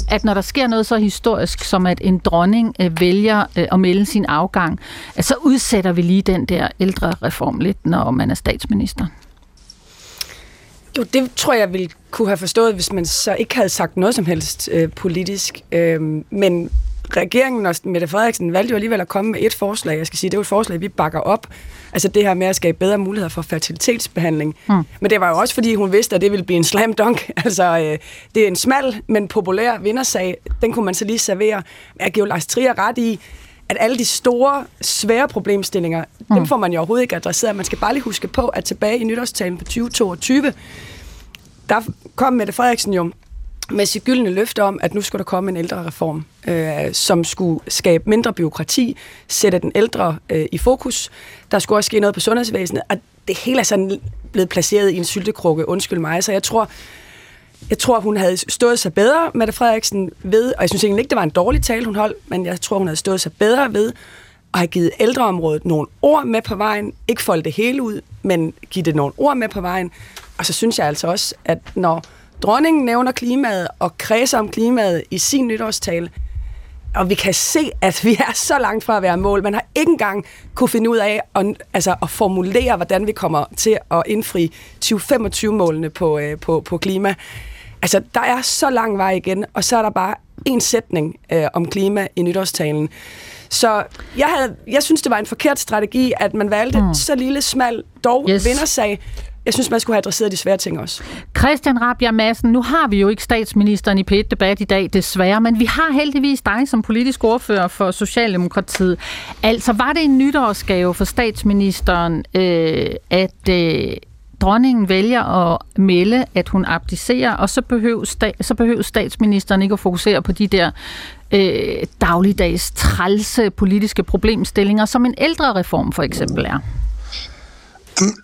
at når der sker noget så historisk, som at en dronning øh, vælger øh, at melde sin afgang, at så udsætter vi lige den der ældre reform lidt, når man er statsminister? Jo, det tror jeg ville kunne have forstået, hvis man så ikke havde sagt noget som helst øh, politisk. Øh, men regeringen og Mette Frederiksen valgte jo alligevel at komme med et forslag. Jeg skal sige, det er jo et forslag, vi bakker op. Altså det her med at skabe bedre muligheder for fertilitetsbehandling. Mm. Men det var jo også, fordi hun vidste, at det ville blive en slam dunk. Altså, øh, det er en smal, men populær vindersag. Den kunne man så lige servere. Jeg giver Lars Trier ret i, at alle de store, svære problemstillinger, mm. dem får man jo overhovedet ikke adresseret. Man skal bare lige huske på, at tilbage i nytårstalen på 2022, der kom Mette Frederiksen jo med sit gyldne løfte om, at nu skulle der komme en ældre reform, øh, som skulle skabe mindre byråkrati, sætte den ældre øh, i fokus. Der skulle også ske noget på sundhedsvæsenet, og det hele er sådan blevet placeret i en syltekrukke, undskyld mig. Så jeg tror, jeg tror, hun havde stået sig bedre, Mette Frederiksen, ved, og jeg synes egentlig ikke, det var en dårlig tale, hun holdt, men jeg tror, hun havde stået sig bedre ved at have givet ældreområdet nogle ord med på vejen. Ikke folde det hele ud, men give det nogle ord med på vejen. Og så synes jeg altså også, at når dronningen nævner klimaet og kredser om klimaet i sin nytårstale, og vi kan se, at vi er så langt fra at være mål. Man har ikke engang kunne finde ud af at, altså, at formulere, hvordan vi kommer til at indfri 2025-målene på, øh, på, på klima. Altså, der er så lang vej igen, og så er der bare en sætning øh, om klima i nytårstalen. Så jeg, havde, jeg synes, det var en forkert strategi, at man valgte mm. så lille, smal, dog yes. vindersag, jeg synes, man skulle have adresseret de svære ting også. Christian Rabia Madsen, nu har vi jo ikke statsministeren i pæt debat i dag, desværre, men vi har heldigvis dig som politisk ordfører for Socialdemokratiet. Altså, var det en nytårsgave for statsministeren, øh, at øh, dronningen vælger at melde, at hun abdicerer, og så behøver, sta- så behøver statsministeren ikke at fokusere på de der øh, dagligdags trælse politiske problemstillinger, som en ældre reform for eksempel er?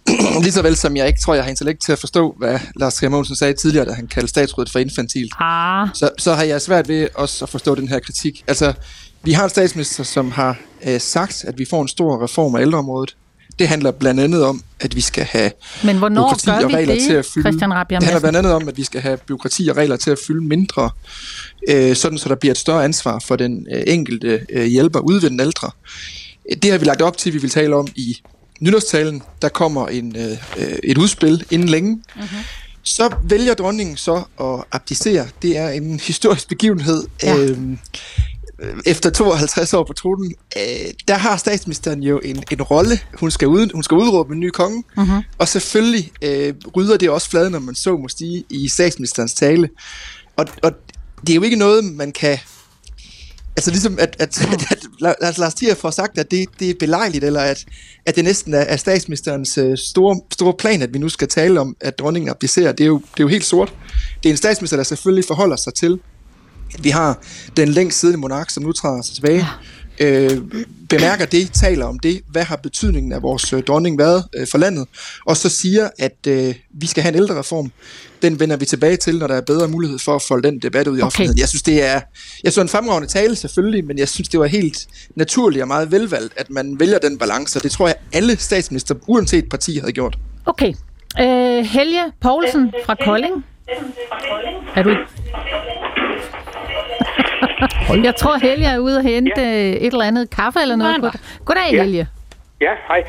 Lige så vel som jeg ikke tror, jeg har intellekt til at forstå, hvad Lars Trier sagde tidligere, da han kaldte statsrådet for infantilt. Ah. Så, så har jeg svært ved også at forstå den her kritik. Altså, vi har en statsminister, som har øh, sagt, at vi får en stor reform af ældreområdet. Det handler blandt andet om, at vi skal have Men hvornår gør og vi regler det, til at fylde. Christian Rabjerg Det handler blandt andet om, at vi skal have byråkrati og regler til at fylde mindre, øh, sådan så der bliver et større ansvar for den øh, enkelte øh, hjælper ude ved den ældre. Det har vi lagt op til, at vi vil tale om i nytårstalen. Der kommer en, øh, et udspil inden længe. Mhm. Mm-hmm. Så vælger dronningen så at abdicere. Det er en historisk begivenhed. Ja. Øhm, øh, efter 52 år på tronen, øh, der har statsministeren jo en, en rolle. Hun skal, ud, hun skal udråbe en ny konge, mm-hmm. og selvfølgelig øh, rydder det også fladen, når man så må stige i statsministerens tale. Og, og det er jo ikke noget, man kan... Altså ligesom, at, at, at, at, at Lars Thier får sagt, at det, det er belejligt, eller at, at det næsten er, er statsministerens øh, store, store plan, at vi nu skal tale om, at dronningen abdicerer. Det er, jo, det er jo helt sort. Det er en statsminister, der selvfølgelig forholder sig til, at vi har den længst siddende monark, som nu træder sig tilbage, øh, bemærker det, taler om det, hvad har betydningen af vores øh, dronning været øh, for landet, og så siger, at øh, vi skal have en ældrereform. Den vender vi tilbage til, når der er bedre mulighed for at folde den debat ud i Okay. offentligheden. Jeg synes, det er, jeg synes, en fremragende tale selvfølgelig, men jeg synes, det var helt naturligt og meget velvalgt, at man vælger den balance, og det tror jeg, alle statsminister, uanset parti, havde gjort. Okay. Øh, Helge Poulsen fra Kolding. Er du... Jeg tror, Helge er ude og hente ja. et eller andet kaffe eller noget. God- Goddag, Ja. Helge. Ja, hej.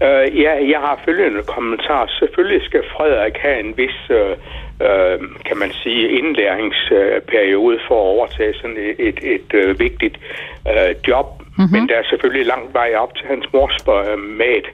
Uh, ja, jeg har følgende kommentar. Selvfølgelig skal Frederik have en vis, uh, uh, kan man sige, indlæringsperiode for at overtage sådan et, et, et uh, vigtigt uh, job. Mm-hmm. Men der er selvfølgelig langt vej op til hans mors uh, mat.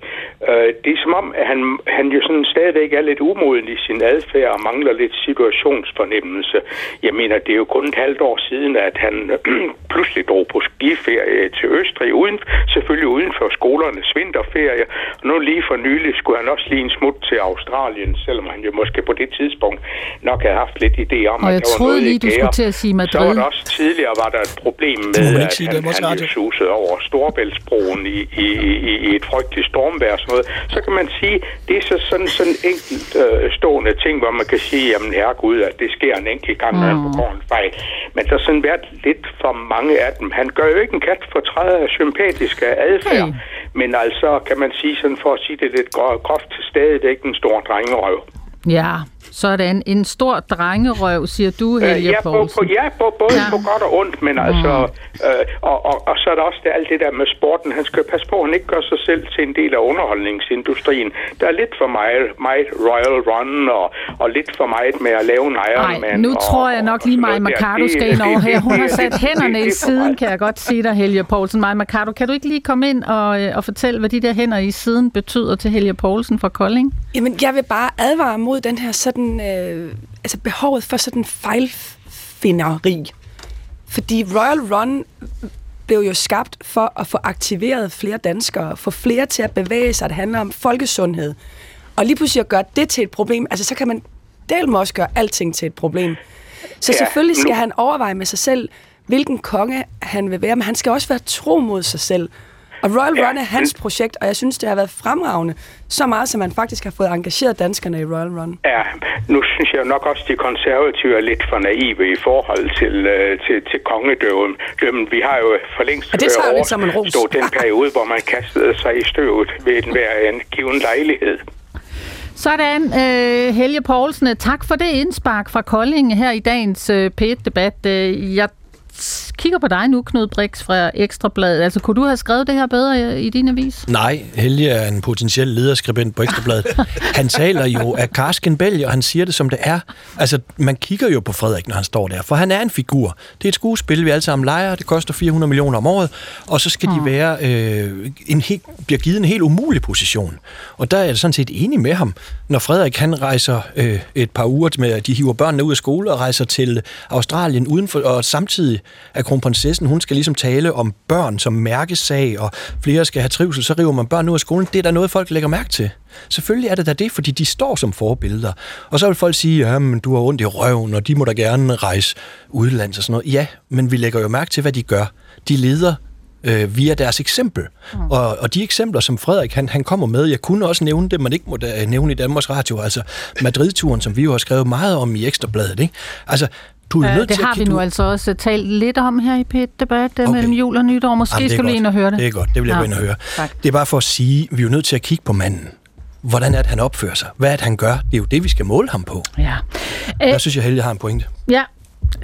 Uh, det er som om, at han, han jo sådan stadigvæk er lidt umoden i sin adfærd og mangler lidt situationsfornemmelse. Jeg mener, det er jo kun et halvt år siden, at han pludselig drog på skiferie til Østrig, uden, selvfølgelig uden for skolernes vinterferie. Og nu lige for nylig skulle han også lige en smut til Australien, selvom han jo måske på det tidspunkt nok havde haft lidt idé om, Og at jeg der var troede noget lige, du skulle til at sige Så var Madrid. der også tidligere var der et problem med, at han, han jo susede over Storebæltsbroen i, i, i, i et frygteligt stormvejr og sådan noget. Så kan man sige, det er så sådan sådan en enkelt øh, stående ting, hvor man kan sige, jamen herregud, at det sker en enkelt gang, når han begår en fejl. Men der har sådan været lidt for mange af dem. Han gør jo ikke en kat for træde af sympatiske adfærd, Nej. men altså kan man sige sådan for at sige det lidt gro- groft, stadigvæk en stor drengerøv. Ja, sådan. En stor drengerøv, siger du, Øh, Helge ja, på, på, Poulsen. ja på, både Ja. på godt og ondt, men altså, øh, og, og, og så er der også det, alt det der med sporten. Han skal passe på, at han ikke gør sig selv til en del af underholdningsindustrien. Der er lidt for meget, meget Royal Run og, og lidt for meget med at lave en Ironman. Nej, nu og, tror jeg nok lige, Maja. Mercado skal ind over her. Hun har sat hænderne det- i det siden, kan jeg godt sige dig, Helge Poulsen. Maja Mercado, kan du ikke lige komme ind og, øh, og fortælle, hvad de der hænder i siden betyder til Helge Poulsen fra Kolding? Jamen, jeg vil bare advare mod den her sådan, øh, altså behovet for sådan fejlfinderi. Fordi Royal Run blev jo skabt for at få aktiveret flere danskere, få flere til at bevæge sig. Det handler om folkesundhed. Og lige pludselig at gøre det til et problem, altså så kan man del også gøre alting til et problem. Så Ja, selvfølgelig skal nu- han overveje med sig selv, hvilken konge han vil være, men han skal også være tro mod sig selv. Og Royal Ja, Run er hans projekt, og jeg synes, det har været fremragende. Så meget, som man faktisk har fået engageret danskerne i Royal Run. Ja, nu synes jeg nok også, at de konservative er lidt for naive i forhold til, øh, til, til kongedømmen. Dømmen. Vi har jo for længst Og det tager lidt som en ros. den periode, hvor man kastede sig i støvet ved en hver en given lejlighed. Sådan, øh, Helge Poulsen, tak for det indspark fra Kolding her i dagens øh, P1-debat. Øh, jeg kigger på dig nu, Knud Brix fra Ekstrabladet. Altså, kunne du have skrevet det her bedre i, din avis? Nej, Helge er en potentiel lederskribent på Ekstrabladet. Han taler jo af karsken bælge, og han siger det som det er. Altså, man kigger jo på Frederik, når han står der, for han er en figur. Det er et skuespil, vi alle sammen leger, det koster 400 millioner om året, og så skal de være øh, en helt, bliver givet en helt umulig position. Og der er jeg sådan set enig med ham, når Frederik han rejser øh, et par uger med, at de hiver børnene ud af skole og rejser til Australien udenfor, og samtidig er kronprinsessen, hun skal ligesom tale om børn som mærkesag, og flere skal have trivsel, så river man børn ud af skolen. Det er der noget, folk lægger mærke til. Selvfølgelig er det da det, fordi de står som forbilleder. Og så vil folk sige, ja, men du har ondt i røven, og de må da gerne rejse udlands og sådan noget. Ja, men vi lægger jo mærke til, hvad de gør. De leder øh, via deres eksempel. Mm. Og, og de eksempler, som Frederik han, han kommer med, jeg kunne også nævne det, man ikke må da, nævne i Danmarks Radio, altså Madrid-turen, som vi jo har skrevet meget om i Ekstrabladet. Ikke? Altså, du er Øh, nødt det til har at, vi du, nu altså også talt lidt om her i pet debat okay. Mellem jul og nytår. Måske Jamen, skal du ind og høre det. Det er godt, det vil jeg Ja. ind og høre. Tak. Det er bare for at sige, at vi er jo nødt til at kigge på manden. Hvordan er det, han opfører sig? Hvad er det, han gør? Det er jo det, vi skal måle ham på. Ja. Jeg synes, jeg heldig har en pointe. Ja,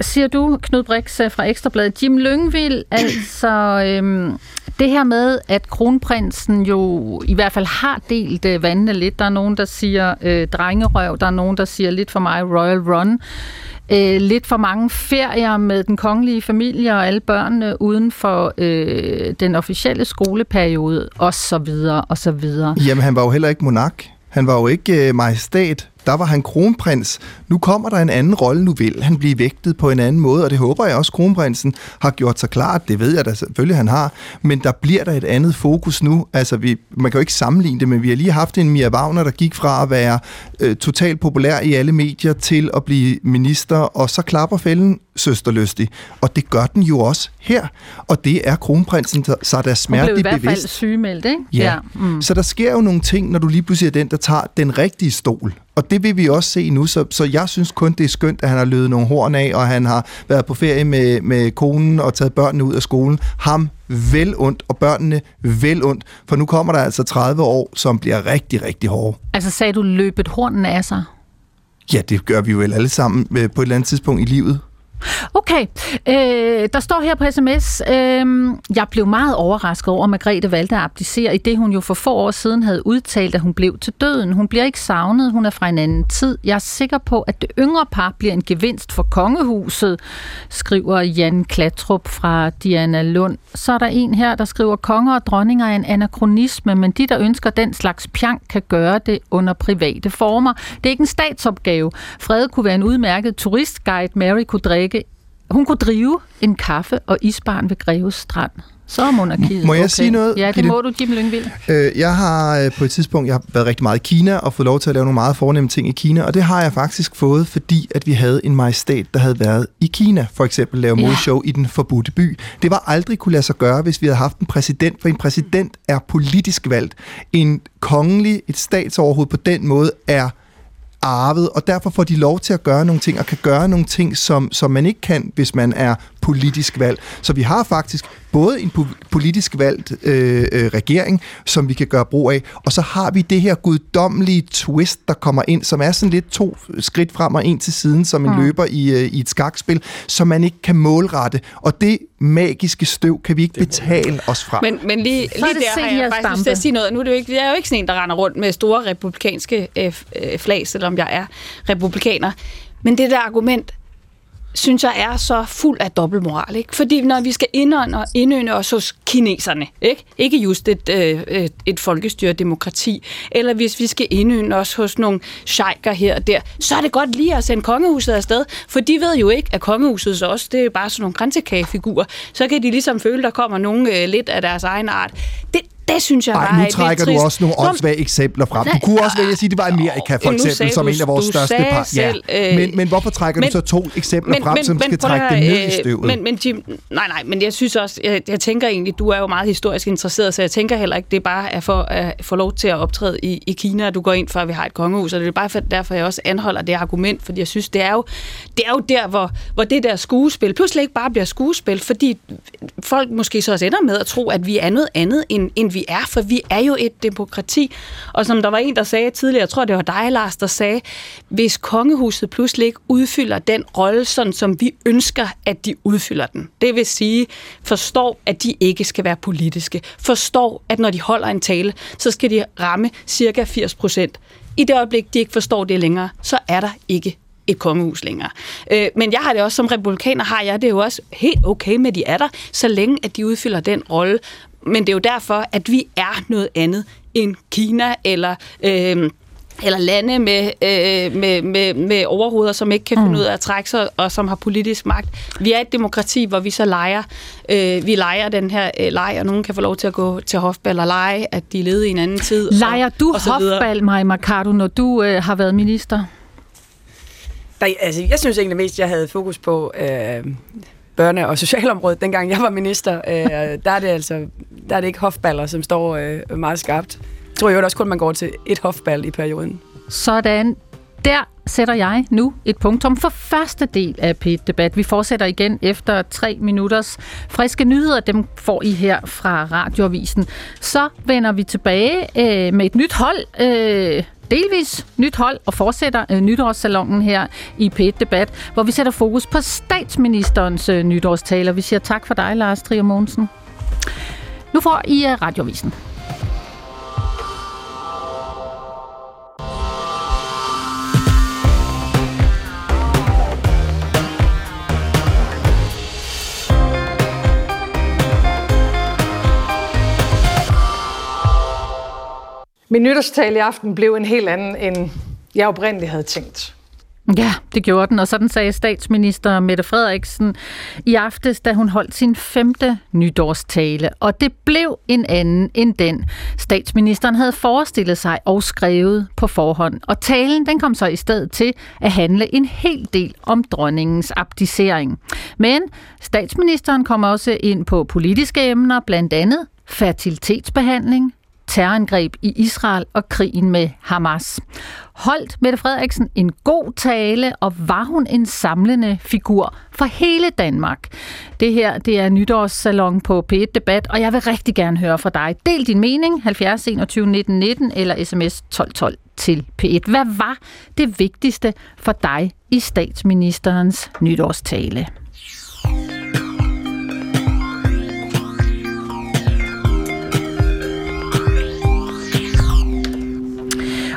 siger du, Knud Brix øh, fra Ekstrabladet. Jim Lyngvild, altså øhm, det her med, at kronprinsen jo i hvert fald har delt øh, vandene lidt. Der er nogen, der siger øh, drengerøv, der er nogen, der siger lidt for mig Royal Run. Øh, lidt for mange ferier med den kongelige familie og alle børnene uden for øh, den officielle skoleperiode, og så videre, og så videre. Jamen, han var jo heller ikke monark. Han var jo ikke øh, majestat. Der var han kronprins. Nu kommer der en anden rolle, nu vil han blive vægtet på en anden måde, og det håber jeg også, kronprinsen har gjort sig klart. Det ved jeg da selvfølgelig, han har. Men der bliver der et andet fokus nu. Altså, vi, man kan jo ikke sammenligne det, men vi har lige haft en Mia Wagner, der gik fra at være øh, totalt populær i alle medier til at blive minister, og så klapper fælden søsterlystig. Og det gør den jo også her. Og det er kronprinsen, der, så der Hun blev i hvert fald bevidst. sygemeldt, ikke? Ja. Mm. Så der sker jo nogle ting, når du lige pludselig er den, der tager den rigtige stol. Og det vil vi også se nu, så, så jeg synes kun, det er skønt, at han har løbet nogle horn af, og han har været på ferie med, med konen og taget børnene ud af skolen. Ham vel ondt, og børnene vel ondt, for nu kommer der altså 30 år, som bliver rigtig, rigtig hårde. Altså sagde du løbet hornen af sig? Ja, det gør vi jo vel alle sammen øh, på et eller andet tidspunkt i livet. Okay, øh, der står her på sms, øh, jeg blev meget overrasket over, at Margrethe valgte at abdicere, i det hun jo for få år siden havde udtalt, at hun blev til døden. Hun bliver ikke savnet, hun er fra en anden tid. Jeg er sikker på, at det yngre par bliver en gevinst for kongehuset, skriver Jan Klatrup fra Diana Lund. Så er der en her, der skriver, konger og dronninger er en anachronisme, men de, der ønsker den slags pjank, kan gøre det under private former. Det er ikke en statsopgave. Frede kunne være en udmærket turistguide, Mary kunne drikke hun kunne drive en kaffe og isbarn ved Greves Strand. Så er monarkiet Må jeg okay. sige noget, Ja, det Gitte? må du, Jim Lyngvild. Øh, jeg har øh, på et tidspunkt jeg har været rigtig meget i Kina og fået lov til at lave nogle meget fornemme ting i Kina, og det har jeg faktisk fået, fordi at vi havde en majestat, der havde været i Kina, for eksempel lave Ja. modeshow i den forbudte by. Det var aldrig kunne lade sig gøre, hvis vi havde haft en præsident, for en præsident er politisk valgt. En kongelig, et statsoverhoved på den måde er arvet, og derfor får de lov til at gøre nogle ting, og kan gøre nogle ting, som, som man ikke kan, hvis man er politisk valgt. Så vi har faktisk både en po- politisk valgt øh, øh, regering, som vi kan gøre brug af, og så har vi det her guddommelige twist, der kommer ind, som er sådan lidt to skridt frem og en til siden, som en Mm. løber i, øh, i et skakspil, som man ikke kan målrette. Og det magiske støv kan vi ikke betale os fra. Men, men lige, lige det der har jeg faktisk lyst til at sige noget. Nu er det jo ikke, jeg er jo ikke sådan en, der render rundt med store republikanske øh, øh, flag, selvom jeg er republikaner. Men det der argument, synes jeg er så fuld af dobbeltmoral. Ikke? Fordi når vi skal indånde, indønde os hos kineserne, ikke, ikke just et, øh, et folkestyre demokrati, eller hvis vi skal indønde os hos nogle sheiker her og der, så er det godt lige at sende kongehuset afsted, for de ved jo ikke, at kongehuset så også, det er bare sådan nogle grænsekagefigurer. Så kan de ligesom føle, der kommer nogen øh, lidt af deres egen art. Det, det synes jeg bare Ej, er nu trækker du trist. også nogle åndssvage eksempler frem. Du kunne også vælge at sige, at det var Amerika, for eksempel, som du- en af vores største par. ja. øh, men, men hvorfor trækker men- du så to eksempler frem, som skal prøv at trække det ned i øh, støvet? Men, men Jim, nej, nej, men jeg synes også, jeg, jeg tænker egentlig, du er jo meget historisk interesseret, så jeg tænker heller ikke, det bare er for at få lov til at optræde i, i Kina, at du går ind for, at vi har et kongehus, og det er bare for, derfor, jeg også anholder det argument, fordi jeg synes, det er jo, det er jo der, hvor, hvor det der skuespil pludselig ikke bare bliver skuespil, fordi folk måske så også ender med at tro, at vi er noget andet, end, end vi er, for vi er jo et demokrati. Og som der var en, der sagde tidligere, jeg tror, det var dig, Lars, der sagde, hvis kongehuset pludselig ikke udfylder den rolle, sådan som vi ønsker, at de udfylder den. Det vil sige, forstår, at de ikke skal være politiske. Forstår, at når de holder en tale, så skal de ramme cirka 80 procent. I det øjeblik, de ikke forstår det længere, så er der ikke et kongehus længere. Øh, men jeg har det også, som republikaner har jeg det jo også helt okay med, at de er der, så længe at de udfylder den rolle. Men det er jo derfor, at vi er noget andet end Kina eller... Øh, eller lande med, øh, med, med, med overhoveder, som ikke kan finde Mm. ud af at trække sig, og som har politisk magt. Vi er et demokrati, hvor vi så leger, øh, vi leger den her øh, leg, og nogen kan få lov til at gå til hofball og lege, at de levede i en anden tid. Leger og, du og så hofball, Maja Mercado, når du øh, har været minister? Der, altså, jeg synes egentlig mest, jeg havde fokus på, øh, børne- og socialområdet, dengang jeg var minister, øh, der er det altså der er det ikke hofballer, som står øh, meget skarpt. Jeg tror jo også kun, man går til et hofbal i perioden. Sådan. Der sætter jeg nu et punktum for første del af p debat Vi fortsætter igen efter tre minutters friske nyheder. Dem får I her fra Radioavisen. Så vender vi tilbage øh, med et nyt hold. Øh, delvis nyt hold og fortsætter øh, nytårssalongen her i p debat hvor vi sætter fokus på statsministerens øh, nytårstaler. Vi siger tak for dig, Lars Trier Mogensen. Nu får I øh, uh, radiovisen. Min nytårstale i aften blev en helt anden, end jeg oprindeligt havde tænkt. Ja, det gjorde den, og sådan sagde statsminister Mette Frederiksen i aftes, da hun holdt sin femte nytårstale. Og det blev en anden end den, statsministeren havde forestillet sig og skrevet på forhånd. Og talen den kom så i stedet til at handle en hel del om dronningens abdicering. Men statsministeren kom også ind på politiske emner, blandt andet fertilitetsbehandling, terrorangreb i Israel og krigen med Hamas. Holdt Mette Frederiksen en god tale, og var hun en samlende figur for hele Danmark? Det her det er nytårssalon på P1 Debat, og jeg vil rigtig gerne høre fra dig. Del din mening 70 21 19 19 eller sms 12 12 til P1. Hvad var det vigtigste for dig i statsministerens nytårstale?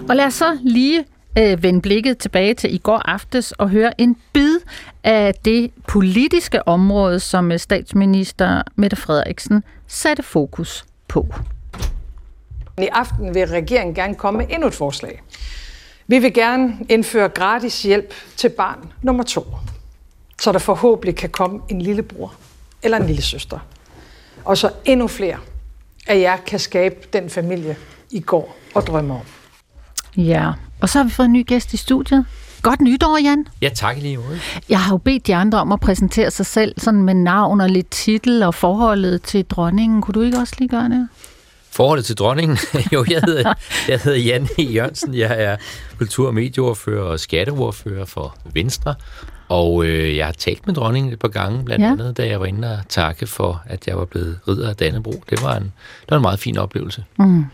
Og lad os så lige øh, vende blikket tilbage til i går aftes og høre en bid af det politiske område, som øh, statsminister Mette Frederiksen satte fokus på. I aften vil regeringen gerne komme med endnu et forslag. Vi vil gerne indføre gratis hjælp til barn nummer to, så der forhåbentlig kan komme en lillebror eller en lille søster. Og så endnu flere af jer kan skabe den familie, I går og drømmer om. Ja, og så har vi fået en ny gæst i studiet. Godt nytår, Jan. Ja, tak lige måde. Jeg har jo bedt de andre om at præsentere sig selv sådan med navn og lidt titel og forholdet til dronningen. Kunne du ikke også lige gøre det? Forholdet til dronningen? jo, jeg hedder, jeg hedder Jan E. Jørgensen. Jeg er kultur- og medieordfører og skatteordfører for Venstre. Og øh, jeg har talt med dronningen et par gange, blandt ja. andet, da jeg var inde og takke for, at jeg var blevet ridder af Dannebro. Det var en, det var en meget fin oplevelse. Mm.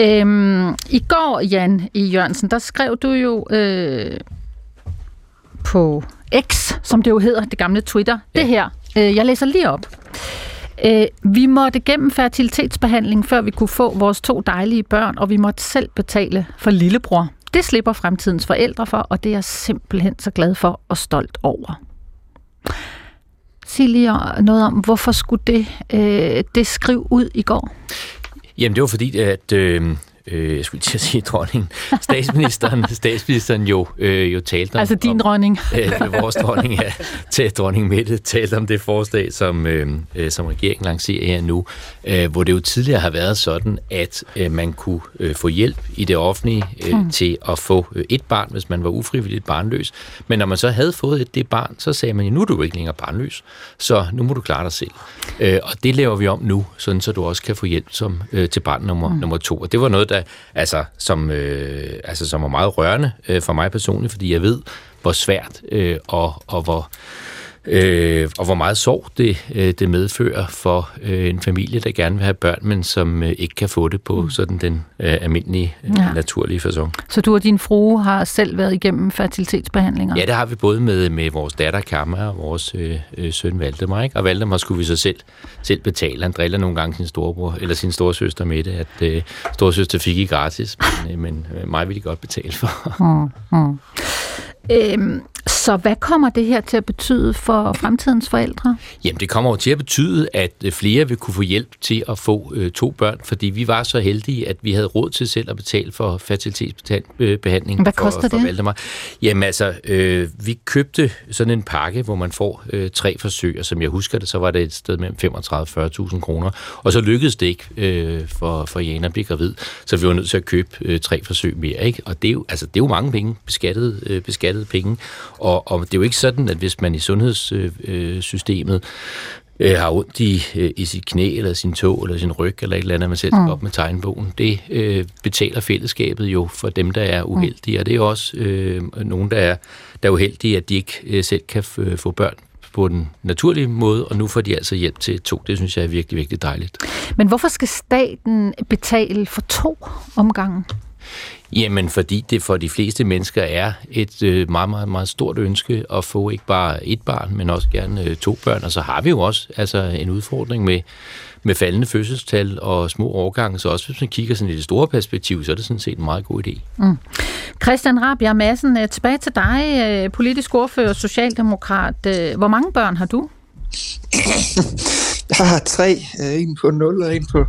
Øhm, I går, Jan E. Jørgensen, der skrev du jo øh, på X, som det jo hedder, det gamle Twitter, ja. det her. Øh, jeg læser lige op. Øh, vi måtte gennem fertilitetsbehandling, før vi kunne få vores to dejlige børn, og vi måtte selv betale for lillebror. Det slipper fremtidens forældre for, og det er jeg simpelthen så glad for og stolt over. Sig lige noget om, hvorfor skulle det, øh, det skrive ud i går? Jamen, det var fordi, at øh, øh, jeg skulle til at sige dronningen, statsministeren, statsministeren jo, øh, jo talte om... Altså din om, dronning. øh, vores dronning, ja, til dronning Mette, talte om det forslag, som, øh, øh, som regeringen lancerer her nu, øh, hvor det jo tidligere har været sådan, at øh, man kunne øh, få hjælp i det offentlige øh, hmm. til at få øh, et barn, hvis man var ufrivilligt barnløs. Men når man så havde fået et, det barn, så sagde man, ja, nu er du ikke længere barnløs, så nu må du klare dig selv. Øh, og det laver vi om nu, sådan så du også kan få hjælp som, øh, til barn nummer, hmm. nummer to. Og det var noget, der da, altså, som, øh, altså, som var meget rørende øh, for mig personligt, fordi jeg ved, hvor svært øh, og, og hvor øh, og hvor meget sorg det, øh, det medfører for øh, en familie, der gerne vil have børn, men som øh, ikke kan få det på mm. sådan den øh, almindelige, øh, ja. naturlige façon. Så du og din frue har selv været igennem fertilitetsbehandlinger? Ja, det har vi både med, med vores datter Kammer og vores øh, øh, søn Valdemar. Ikke? Og Valdemar skulle vi så selv, selv betale. Han driller nogle gange sin storebror, eller sin storesøster med det, at øh, storesøster fik I gratis, men, øh, men øh, mig ville de godt betale for. Mm, mm. Øhm, så hvad kommer det her til at betyde for fremtidens forældre? Jamen det kommer jo til at betyde, at øh, flere vil kunne få hjælp til at få øh, to børn, fordi vi var så heldige, at vi havde råd til selv at betale for fertilitetsbehandling. Hvad koster for, det? For Valdemar. Jamen altså, øh, vi købte sådan en pakke, hvor man får øh, tre forsøg, og som jeg husker det, så var det et sted mellem 35-40.000 kroner. Og så lykkedes det ikke øh, for, for Jana at blive gravid, så vi var nødt til at købe øh, tre forsøg mere. Ikke? Og det er, jo, altså, det er jo mange penge, beskattede, øh, beskattede penge. Og, og det er jo ikke sådan, at hvis man i sundhedssystemet øh, har ondt i, øh, i sit knæ, eller sin tog, eller sin ryg, eller et eller andet, man selv skal Mm. op med tegnbogen. Det øh, betaler fællesskabet jo for dem, der er uheldige, og det er også øh, nogen, der er, der er uheldige, at de ikke øh, selv kan f- øh, få børn på den naturlige måde, og nu får de altså hjælp til to. Det synes jeg er virkelig, virkelig dejligt. Men hvorfor skal staten betale for to omgange? Jamen, fordi det for de fleste mennesker er et øh, meget, meget, meget stort ønske at få ikke bare et barn, men også gerne øh, to børn. Og så har vi jo også altså, en udfordring med, med faldende fødselstal og små årgange. Så også hvis man kigger sådan i det store perspektiv, så er det sådan set en meget god idé. Mm. Christian Rabia Madsen, øh, tilbage til dig, øh, politisk ordfører og socialdemokrat. Øh, Hvor mange børn har du? Jeg har tre. En på 0 og en på,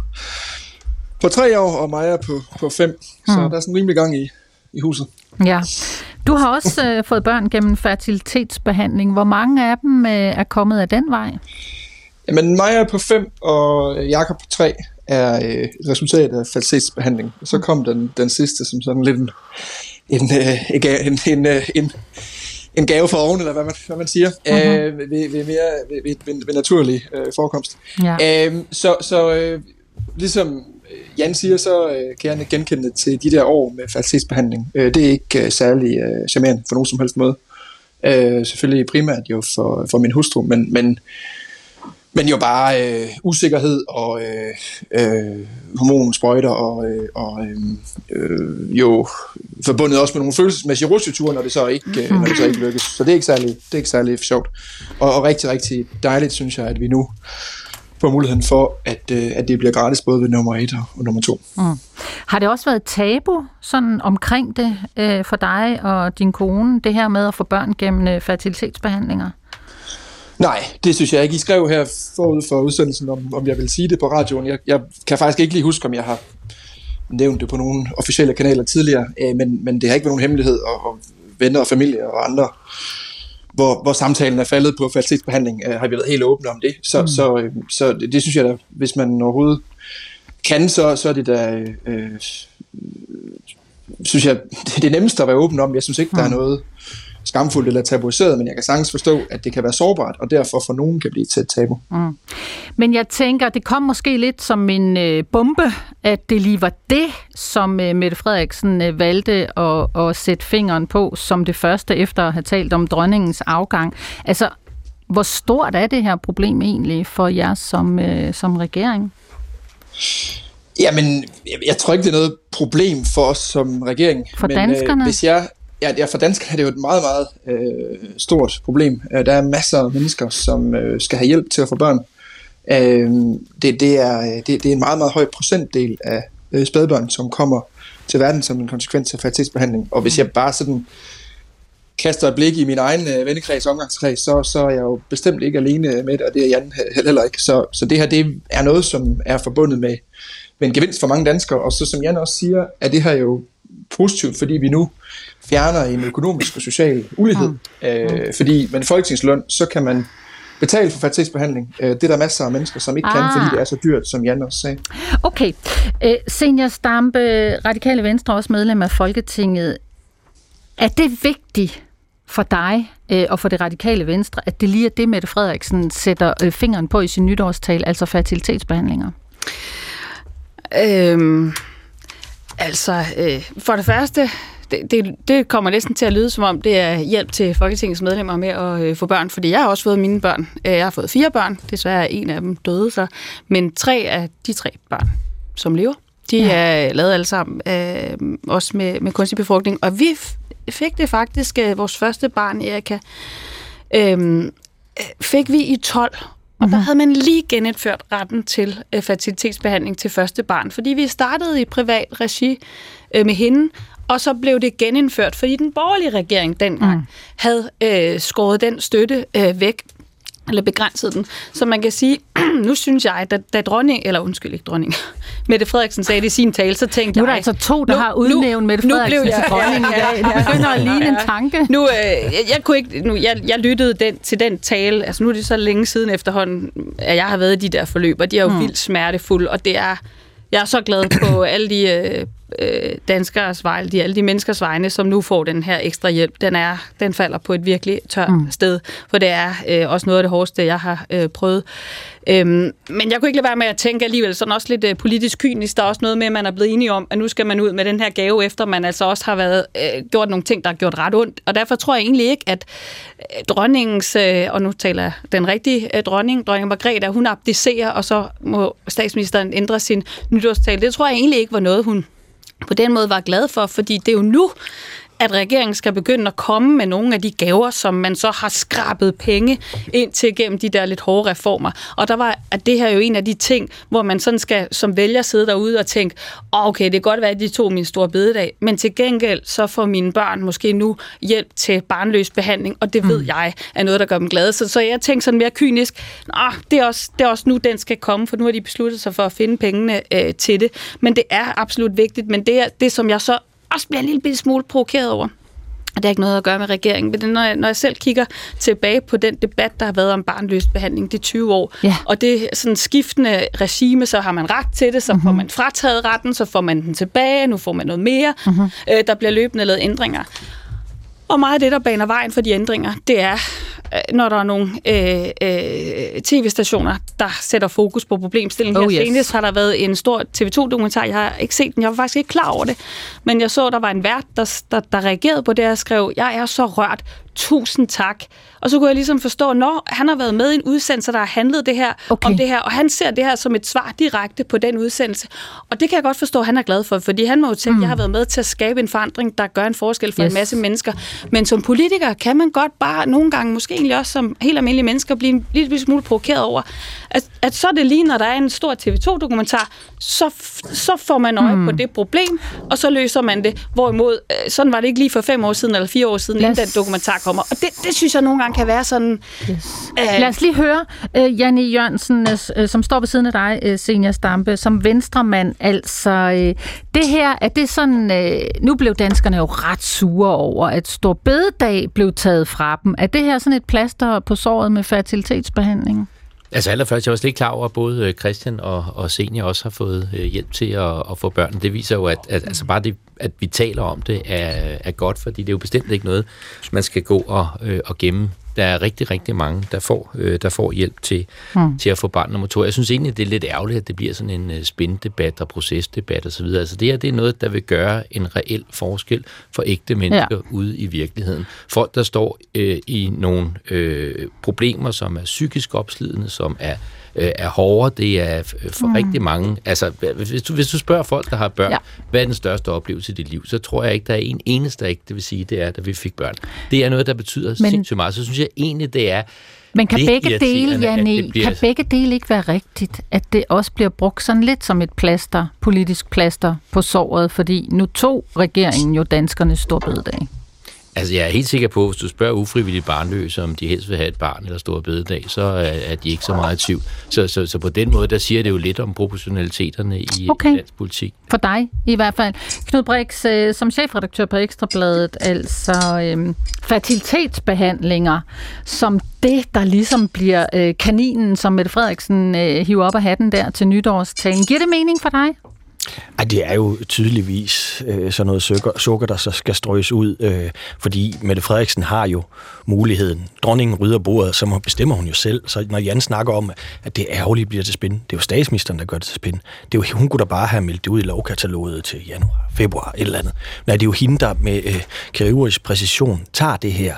på 3 år, og Maja på, på 5. Så Mm. der er sådan rimelig gang i, i huset. Ja. Du har også øh, fået børn gennem fertilitetsbehandling. Hvor mange af dem øh, er kommet af den vej? Jamen, Maja på 5 og Jakob på 3 er øh, et resultat af fertilitetsbehandling. Så kom den, den sidste som sådan lidt en, en, øh, en, en, øh, en, en gave for oven, eller hvad man, hvad man siger, Mhm. øh, ved, ved, mere, ved, ved, ved, ved naturlig øh, forekomst. Ja. Øhm, så så øh, ligesom øh, Jan siger, så øh, kan jeg genkende det til de der år med falsitetsbehandling. Øh, det er ikke øh, særlig øh, charmerende på nogen som helst måde. Øh, selvfølgelig primært jo for, for min hustru, men, men, men jo bare øh, usikkerhed og øh, øh, hormonsprøjter og, øh, og øh, øh, jo forbundet også med nogle følelsesmæssige rutsjeture, når det så ikke, øh, når det så ikke lykkes. Så det er ikke særlig, det er ikke særlig sjovt. Og, og rigtig, rigtig dejligt, synes jeg, at vi nu får muligheden for, at, øh, at det bliver gratis både ved nummer 1 og nummer 2. Mm. Har det også været tabu sådan omkring det øh, for dig og din kone, det her med at få børn gennem øh, fertilitetsbehandlinger? Nej, det synes jeg ikke. I skrev her forud for udsendelsen, om, om jeg vil sige det på radioen. Jeg, jeg kan faktisk ikke lige huske, om jeg har nævnt det på nogle officielle kanaler tidligere, øh, men, men det har ikke været nogen hemmelighed, og, og venner og familie og andre, hvor, hvor samtalen er faldet på fertilitetsbehandling, øh, har vi været helt åbne om det. Så, mm. så, øh, så det, det synes jeg da, hvis man overhovedet kan, så, så er det da, øh, synes jeg, det er det nemmeste at være åben om. Jeg synes ikke, der er noget skamfuldt eller tabuiseret, men jeg kan sagtens forstå, at det kan være sårbart, og derfor for nogen kan blive til et tabu. Mm. Men jeg tænker, det kom måske lidt som en øh, bombe, at det lige var det, som øh, Mette Frederiksen øh, valgte at, at sætte fingeren på som det første, efter at have talt om dronningens afgang. Altså, hvor stort er det her problem egentlig for jer som, øh, som regering? Jamen, jeg, jeg tror ikke, det er noget problem for os som regering. For men, danskerne? Øh, hvis jeg, ja, ja, for danskerne er det jo et meget, meget øh, stort problem. Øh, Der er masser af mennesker, som øh, skal have hjælp til at få børn. Øh, det, det, er, øh, det, det er en meget, meget høj procentdel af øh, spædbørn, som kommer til verden som en konsekvens af fertilitetsbehandling. Og hvis jeg bare sådan kaster et blik i min egen øh, vennekreds, omgangskreds, så, så er jeg jo bestemt ikke alene med det, og det er Jan he- heller ikke. Så, så det her, det er noget, som er forbundet med, med en gevinst for mange danskere, og så som Jan også siger, er det her jo positivt, fordi vi nu fjerner en økonomisk og social ulighed. Øh, fordi med en folketingsløn, så kan man betale for fertilitetsbehandling. Øh, det er der masser af mennesker, som ikke kan, Ah. fordi det er så dyrt, som Jan også sagde. Okay. Øh, Senior Stampe, Radikale Venstre, også medlem af Folketinget. Er det vigtigt for dig øh, og for det radikale venstre, at det lige er det, Mette Frederiksen sætter øh, fingeren på i sin nytårstal, altså fertilitetsbehandlinger? Øhm, altså, øh, for det første, det, det, det kommer næsten til at lyde som om, det er hjælp til Folketingets medlemmer med at øh, få børn, fordi jeg har også fået mine børn. Øh, Jeg har fået fire børn, desværre er en af dem døde så, men tre af de tre børn, som lever, de ja. er lavet alle sammen, øh, også med, med kunstig befrugtning, og vi fik det faktisk, øh, vores første barn, Erika, øh, fik vi i 12, og der havde man lige genindført retten til øh, fertilitetsbehandling til første barn, fordi vi startede i privat regi øh, med hende, og så blev det genindført, fordi den borgerlige regering dengang mm. havde øh, skåret den støtte øh, væk, eller begrænset den. Så man kan sige, nu synes jeg, da, da dronning, eller undskyld ikke dronning, Mette Frederiksen sagde det i sin tale, så tænkte Nu er der jeg... altså to, der har udnævnt Mette nu Frederiksen blev jeg- til dronning i dag. Det begynder at ligne en tanke. Nu, øh, jeg, jeg, kunne ikke, nu, jeg, jeg lyttede den, til den tale, altså nu er det så længe siden efterhånden, at jeg har været i de der forløb, og de er jo mm. vildt smertefulde, og det er, jeg er så glad på alle de øh, øh, danskers vegne, de, alle de menneskers vegne, som nu får den her ekstra hjælp, den, er, den falder på et virkelig tørt mm. sted, for det er øh, også noget af det hårdeste, jeg har øh, prøvet. Øhm, men jeg kunne ikke lade være med at tænke alligevel sådan også lidt øh, politisk kynisk. Der er også noget med, at man er blevet enige om, at nu skal man ud med den her gave, efter man altså også har været øh, gjort nogle ting, der har gjort ret ondt. Og derfor tror jeg egentlig ikke, at øh, dronningens, øh, og nu taler jeg den rigtige øh, dronning, dronning Margrethe, hun abdicerer, og så må statsministeren ændre sin nytårstale. Det tror jeg egentlig ikke var noget, hun på den måde var glad for, fordi det er jo nu, at regeringen skal begynde at komme med nogle af de gaver, som man så har skrabet penge ind til gennem de der lidt hårde reformer. Og der var, at det her er jo en af de ting, hvor man sådan skal som vælger sidde derude og tænke, oh, okay, det kan godt være, at de tog min store bededag, men til gengæld så får mine børn måske nu hjælp til barnløs behandling, og det ved mm. jeg er noget, der gør dem glade. Så, så jeg tænker sådan mere kynisk, nah, det, er også, det er også nu, den skal komme, for nu har de besluttet sig for at finde pengene øh, til det. Men det er absolut vigtigt, men det, er, det som jeg så også bliver en lille smule provokeret over. Og det har ikke noget at gøre med regeringen, men når jeg, når jeg selv kigger tilbage på den debat, der har været om barnløs behandling, er 20 år, ja. og det sådan skiftende regime, så har man ret til det, så mm-hmm. får man frataget retten, så får man den tilbage, nu får man noget mere, mm-hmm. øh, der bliver løbende lavet ændringer. Og meget af det, der baner vejen for de ændringer, det er, når der er nogle øh, øh, tv-stationer, der sætter fokus på problemstillingen. Oh, yes. Senest har der været en stor TV2-dokumentar, jeg har ikke set den, jeg var faktisk ikke klar over det, men jeg så, der var en vært, der, der, der reagerede på det, og skrev, jeg er så rørt, tusind tak. Og så kunne jeg ligesom forstå, når han har været med i en udsendelse, der har handlet det her, okay. om det her, og han ser det her som et svar direkte på den udsendelse. Og det kan jeg godt forstå, at han er glad for, fordi han må jo tænke, mm. jeg har været med til at skabe en forandring, der gør en forskel for yes. en masse mennesker. Men som politiker kan man godt bare nogle gange, måske egentlig også som helt almindelige mennesker, blive en lille smule provokeret over, at, at så er det lige, når der er en stor TV2-dokumentar, så, så får man øje mm. på det problem, og så løser man det. Hvorimod, øh, sådan var det ikke lige for fem år siden, eller fire år siden, yes. inden den dokumentar kommer. Og det, det synes jeg nogle gange kan være sådan... Yes. Øh, Lad os lige høre uh, Janne Jørgensen, uh, som står ved siden af dig, uh, Senior Stampe, som venstremand. Altså, uh, det her, er det sådan... Uh, nu blev danskerne jo ret sure over, at Stor Bededag blev taget fra dem. Er det her sådan et plaster på såret med fertilitetsbehandling? Altså allerførst, jeg var slet ikke klar over, at både øh, Christian og, og Senior også har fået øh, hjælp til at, at få børn. Det viser jo, at, at altså bare det, at vi taler om det, er, er godt, fordi det er jo bestemt ikke noget, man skal gå og, øh, og gemme der er rigtig, rigtig mange, der får, øh, der får hjælp til, mm. til at få barn nummer to. Jeg synes egentlig, det er lidt ærgerligt, at det bliver sådan en øh, spændebat og procesdebat osv. Altså det her, det er noget, der vil gøre en reel forskel for ægte mennesker ja. ude i virkeligheden. Folk, der står øh, i nogle øh, problemer, som er psykisk opslidende, som er øh, er hårdere. Det er for mm. rigtig mange. Altså, hvis du, hvis du spørger folk, der har børn, ja. hvad er den største oplevelse i dit liv, så tror jeg ikke, der er en eneste ikke, det vil sige, det er, da vi fik børn. Det er noget, der betyder Men, sindssygt meget. Så synes jeg egentlig, det er men kan begge dele, Janne, bliver... kan begge dele ikke være rigtigt, at det også bliver brugt sådan lidt som et plaster, politisk plaster på såret, fordi nu tog regeringen jo danskernes storbededag? Altså, jeg er helt sikker på, at hvis du spørger ufrivilligt barnløse, om de helst vil have et barn eller store bededag, så er de ikke så meget i tvivl. Så, så, så på den måde, der siger det jo lidt om proportionaliteterne i okay. dansk politik. For dig i hvert fald. Knud Brix, øh, som chefredaktør på Ekstrabladet, altså øhm, fertilitetsbehandlinger, som det, der ligesom bliver øh, kaninen, som Mette Frederiksen øh, hiver op af hatten der til nytårstagen. Giver det mening for dig? Ej, det er jo tydeligvis øh, sådan noget sukker, sukker, der så skal strøges ud, øh, fordi Mette Frederiksen har jo muligheden. Dronningen rydder bordet, så bestemmer hun jo selv. Så når Jan snakker om, at det ærgerligt bliver til spin, det er jo statsministeren, der gør det til spin. Det er jo, hun kunne da bare have meldt det ud i lovkataloget til januar, februar, et eller andet. Nej, det er jo hende, der med øh, kirurgisk præcision tager det her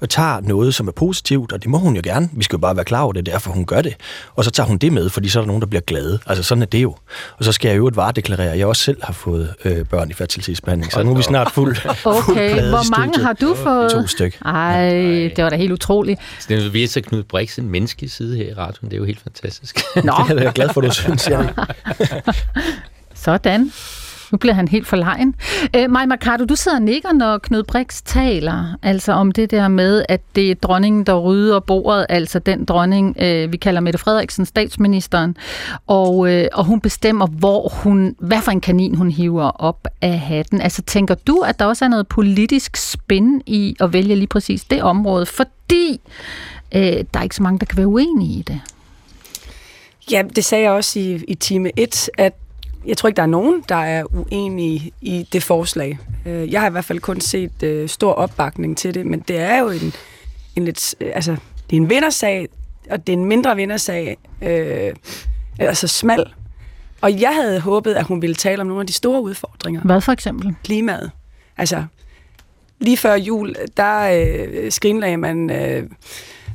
og tager noget, som er positivt, og det må hun jo gerne. Vi skal jo bare være klar over det, derfor hun gør det. Og så tager hun det med, fordi så er der nogen, der bliver glade. Altså sådan er det jo. Og så skal jeg jo et varedeklarere, at jeg også selv har fået øh, børn i fertilitetsbehandling. Så nu er vi snart fuld, okay. fuld Hvor mange har du fået? To stykker. Ej, det var da helt utroligt. Så det er vi så Knud Brix en menneskelig side her i radioen. Det er jo helt fantastisk. Nå. det er jeg glad for, du synes, jeg. Sådan. Nu bliver han helt for lejen. Øh, Maja Mercado, du sidder og nikker, når Knud Brix taler, altså om det der med, at det er dronningen, der rydder bordet, altså den dronning, øh, vi kalder Mette Frederiksen, statsministeren, og, øh, og hun bestemmer, hvor hun, hvad for en kanin hun hiver op af hatten. Altså tænker du, at der også er noget politisk spænd i at vælge lige præcis det område, fordi øh, der er ikke så mange, der kan være uenige i det? Ja, det sagde jeg også i, i time 1, at jeg tror ikke, der er nogen, der er uenige i det forslag. Øh, jeg har i hvert fald kun set øh, stor opbakning til det, men det er jo en, en lidt, øh, altså, det er en vindersag, og det er en mindre vindersag, øh, altså smal. Og jeg havde håbet, at hun ville tale om nogle af de store udfordringer. Hvad for eksempel? Klimaet. Altså, lige før jul, der øh, skrinlagde man, øh,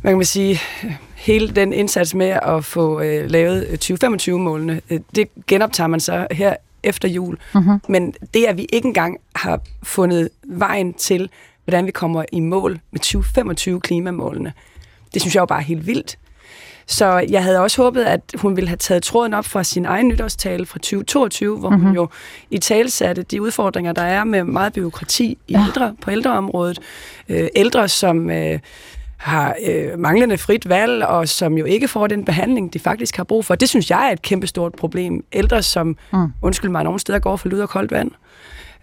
hvad kan man sige, hele den indsats med at få øh, lavet 2025-målene. Øh, det genoptager man så her efter jul. Mhm. Men det, at vi ikke engang har fundet vejen til, hvordan vi kommer i mål med 2025-klimamålene, det synes jeg jo bare er helt vildt. Så jeg havde også håbet, at hun ville have taget tråden op fra sin egen nytårstale fra 2022, hvor Mhm. hun jo i talsatte de udfordringer, der er med meget byråkrati i Ja. ældre, på ældreområdet. Øh, ældre, som øh, har øh, manglende frit valg, og som jo ikke får den behandling, de faktisk har brug for. Det synes jeg er et kæmpestort problem. Ældre, som, mm. undskyld mig, nogle steder går for lud og koldt vand.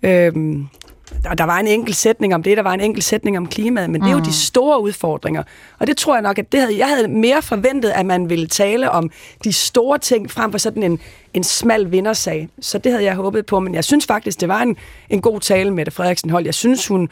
Øhm, der, der var en enkelt sætning om det, der var en enkelt sætning om klimaet, men det er jo de store udfordringer. Og det tror jeg nok, at det havde, jeg havde mere forventet, at man ville tale om de store ting, frem for sådan en, en smal vindersag. Så det havde jeg håbet på, men jeg synes faktisk, det var en, en god tale, Mette Frederiksen holdt. Jeg synes, hun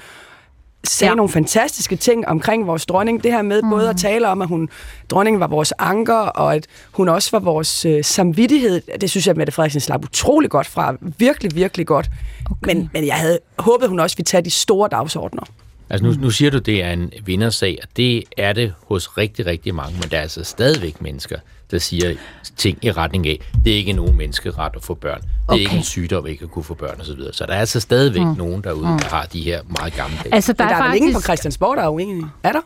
sagde Ja. nogle fantastiske ting omkring vores dronning. Det her med mm. både at tale om, at hun, dronningen var vores anker, og at hun også var vores øh, samvittighed. Det synes jeg, at Mette Frederiksen slap utrolig godt fra. Virkelig, virkelig godt. Okay. Men, men jeg havde håbet, hun også ville tage de store dagsordner. Altså nu, nu siger du, det er en vindersag, og det er det hos rigtig, rigtig mange, men der er altså stadigvæk mennesker, der siger ting i retning af, det er ikke nogen menneskeret at få børn. Det er Okay. ikke en sygdom ikke at kunne få børn osv. Så der er altså stadigvæk mm. nogen derude, der har de her meget gamle dage. Altså, Der, men der er, er vel ingen på faktisk... Christiansborg, der er uenige. Er der?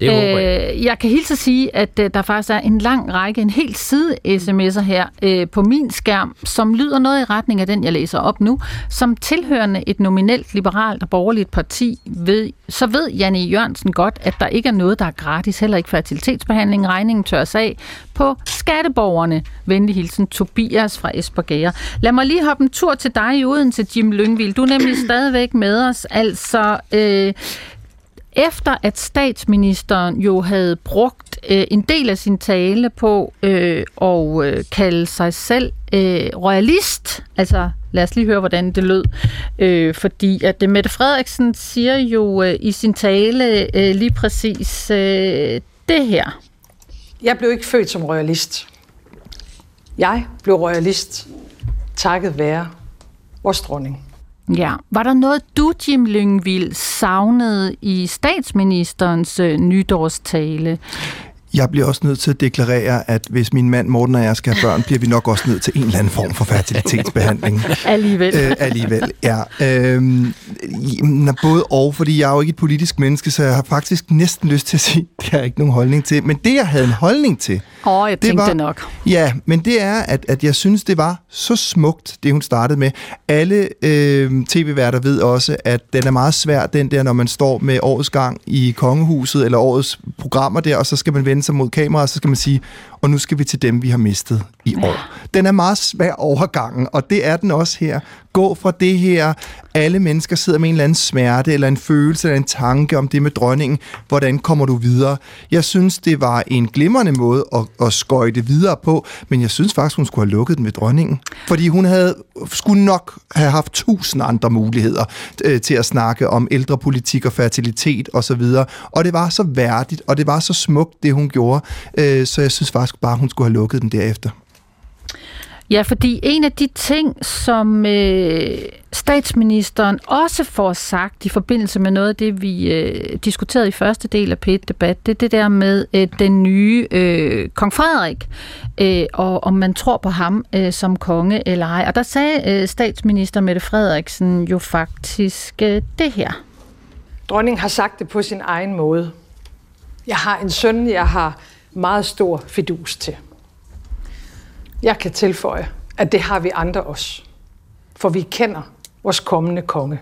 Det håber jeg. Øh, jeg kan hilse at sige, at øh, der faktisk er en lang række, en helt side sms'er her øh, på min skærm, som lyder noget i retning af den, jeg læser op nu. Som tilhørende et nominelt liberalt og borgerligt parti, ved, så ved Janne Jørgensen godt, at der ikke er noget, der er gratis, heller ikke fertilitetsbehandling. Regningen tørres af på skatteborgerne. Venlig hilsen Tobias fra Esbergager. Lad mig lige hoppe en tur til dig i Odense, Jim Lyngvild. Du er nemlig stadigvæk med os. Altså, øh, efter at statsministeren jo havde brugt øh, en del af sin tale på øh, at øh, kalde sig selv øh, royalist, altså lad os lige høre, hvordan det lød, øh, fordi at øh, Mette Frederiksen siger jo øh, i sin tale øh, lige præcis øh, det her. Jeg blev ikke født som royalist. Jeg blev royalist takket være vores dronning. Ja, var der noget, du, Jim Lyngvild, savnede i statsministerens øh, nytårstale? Jeg bliver også nødt til at deklarere, at hvis min mand Morten og jeg skal have børn, bliver vi nok også nødt til en eller anden form for fertilitetsbehandling. Alligevel. øh, alligevel, ja. Jamen, både og, fordi jeg er jo ikke et politisk menneske, så jeg har faktisk næsten lyst til at sige, det har jeg ikke nogen holdning til. Men det, jeg havde en holdning til, Åh, oh, jeg det tænkte var- nok. Ja, men det er, at, at jeg synes, det var så smukt, det hun startede med. Alle øh, tv-værter ved også, at den er meget svær, den der, når man står med årets gang i kongehuset, eller årets programmer der, og så skal man vende sig mod kameraet, så skal man sige, og nu skal vi til dem, vi har mistet i år. Den er meget svær overgangen, og det er den også her. Gå fra det her, alle mennesker sidder med en eller anden smerte, eller en følelse, eller en tanke om det med dronningen. Hvordan kommer du videre? Jeg synes, det var en glimrende måde at, at skøjte videre på, men jeg synes faktisk, hun skulle have lukket den ved dronningen. Fordi hun havde, skulle nok have haft tusind andre muligheder øh, til at snakke om ældrepolitik og fertilitet osv. Og det var så værdigt, og det var så smukt, det hun gjorde. Øh, så jeg synes faktisk bare, hun skulle have lukket den derefter. Ja, fordi en af de ting, som øh, statsministeren også får sagt i forbindelse med noget af det, vi øh, diskuterede i første del af P1-debat, det er det der med øh, den nye øh, kong Frederik, øh, og om man tror på ham øh, som konge eller ej. Og der sagde øh, statsminister Mette Frederiksen jo faktisk øh, det her. Dronningen har sagt det på sin egen måde. Jeg har en søn, jeg har meget stor fidus til. Jeg kan tilføje, at det har vi andre også. For vi kender vores kommende konge.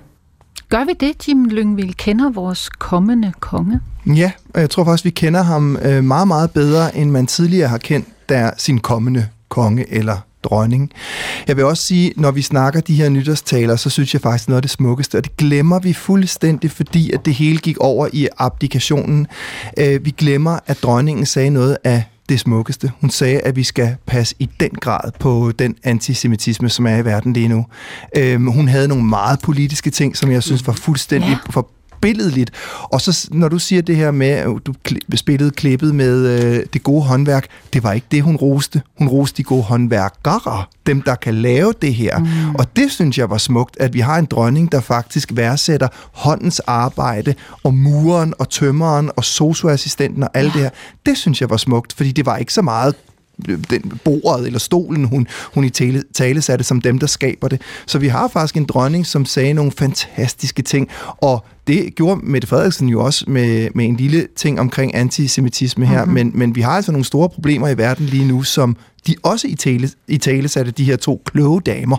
Gør vi det, Jim Lyngvild kender vores kommende konge? Ja, og jeg tror faktisk, vi kender ham øh, meget, meget bedre, end man tidligere har kendt der sin kommende konge eller dronning. Jeg vil også sige, når vi snakker de her nytårstaler, så synes jeg faktisk noget af det smukkeste, og det glemmer vi fuldstændig, fordi at det hele gik over i abdikationen. Øh, vi glemmer, at dronningen sagde noget af det smukkeste. Hun sagde, at vi skal passe i den grad på den antisemitisme, som er i verden lige nu. Øhm, hun havde nogle meget politiske ting, som jeg synes var fuldstændig ja. for billedligt. Og så når du siger det her med, at du spillede klippet med øh, det gode håndværk, det var ikke det, hun roste. Hun roste de gode håndværkere, dem der kan lave det her. Mm. Og det synes jeg var smukt, at vi har en dronning, der faktisk værdsætter håndens arbejde, og muren og tømmeren og socioassistenten og alt ja. det her. Det synes jeg var smukt, fordi det var ikke så meget den bordet eller stolen, hun, hun i tale, tale satte som dem, der skaber det. Så vi har faktisk en dronning, som sagde nogle fantastiske ting, og det gjorde Mette Frederiksen jo også med, med en lille ting omkring antisemitisme her, mm-hmm. men, men vi har altså nogle store problemer i verden lige nu, som de også i tale, i tale satte de her to kloge damer.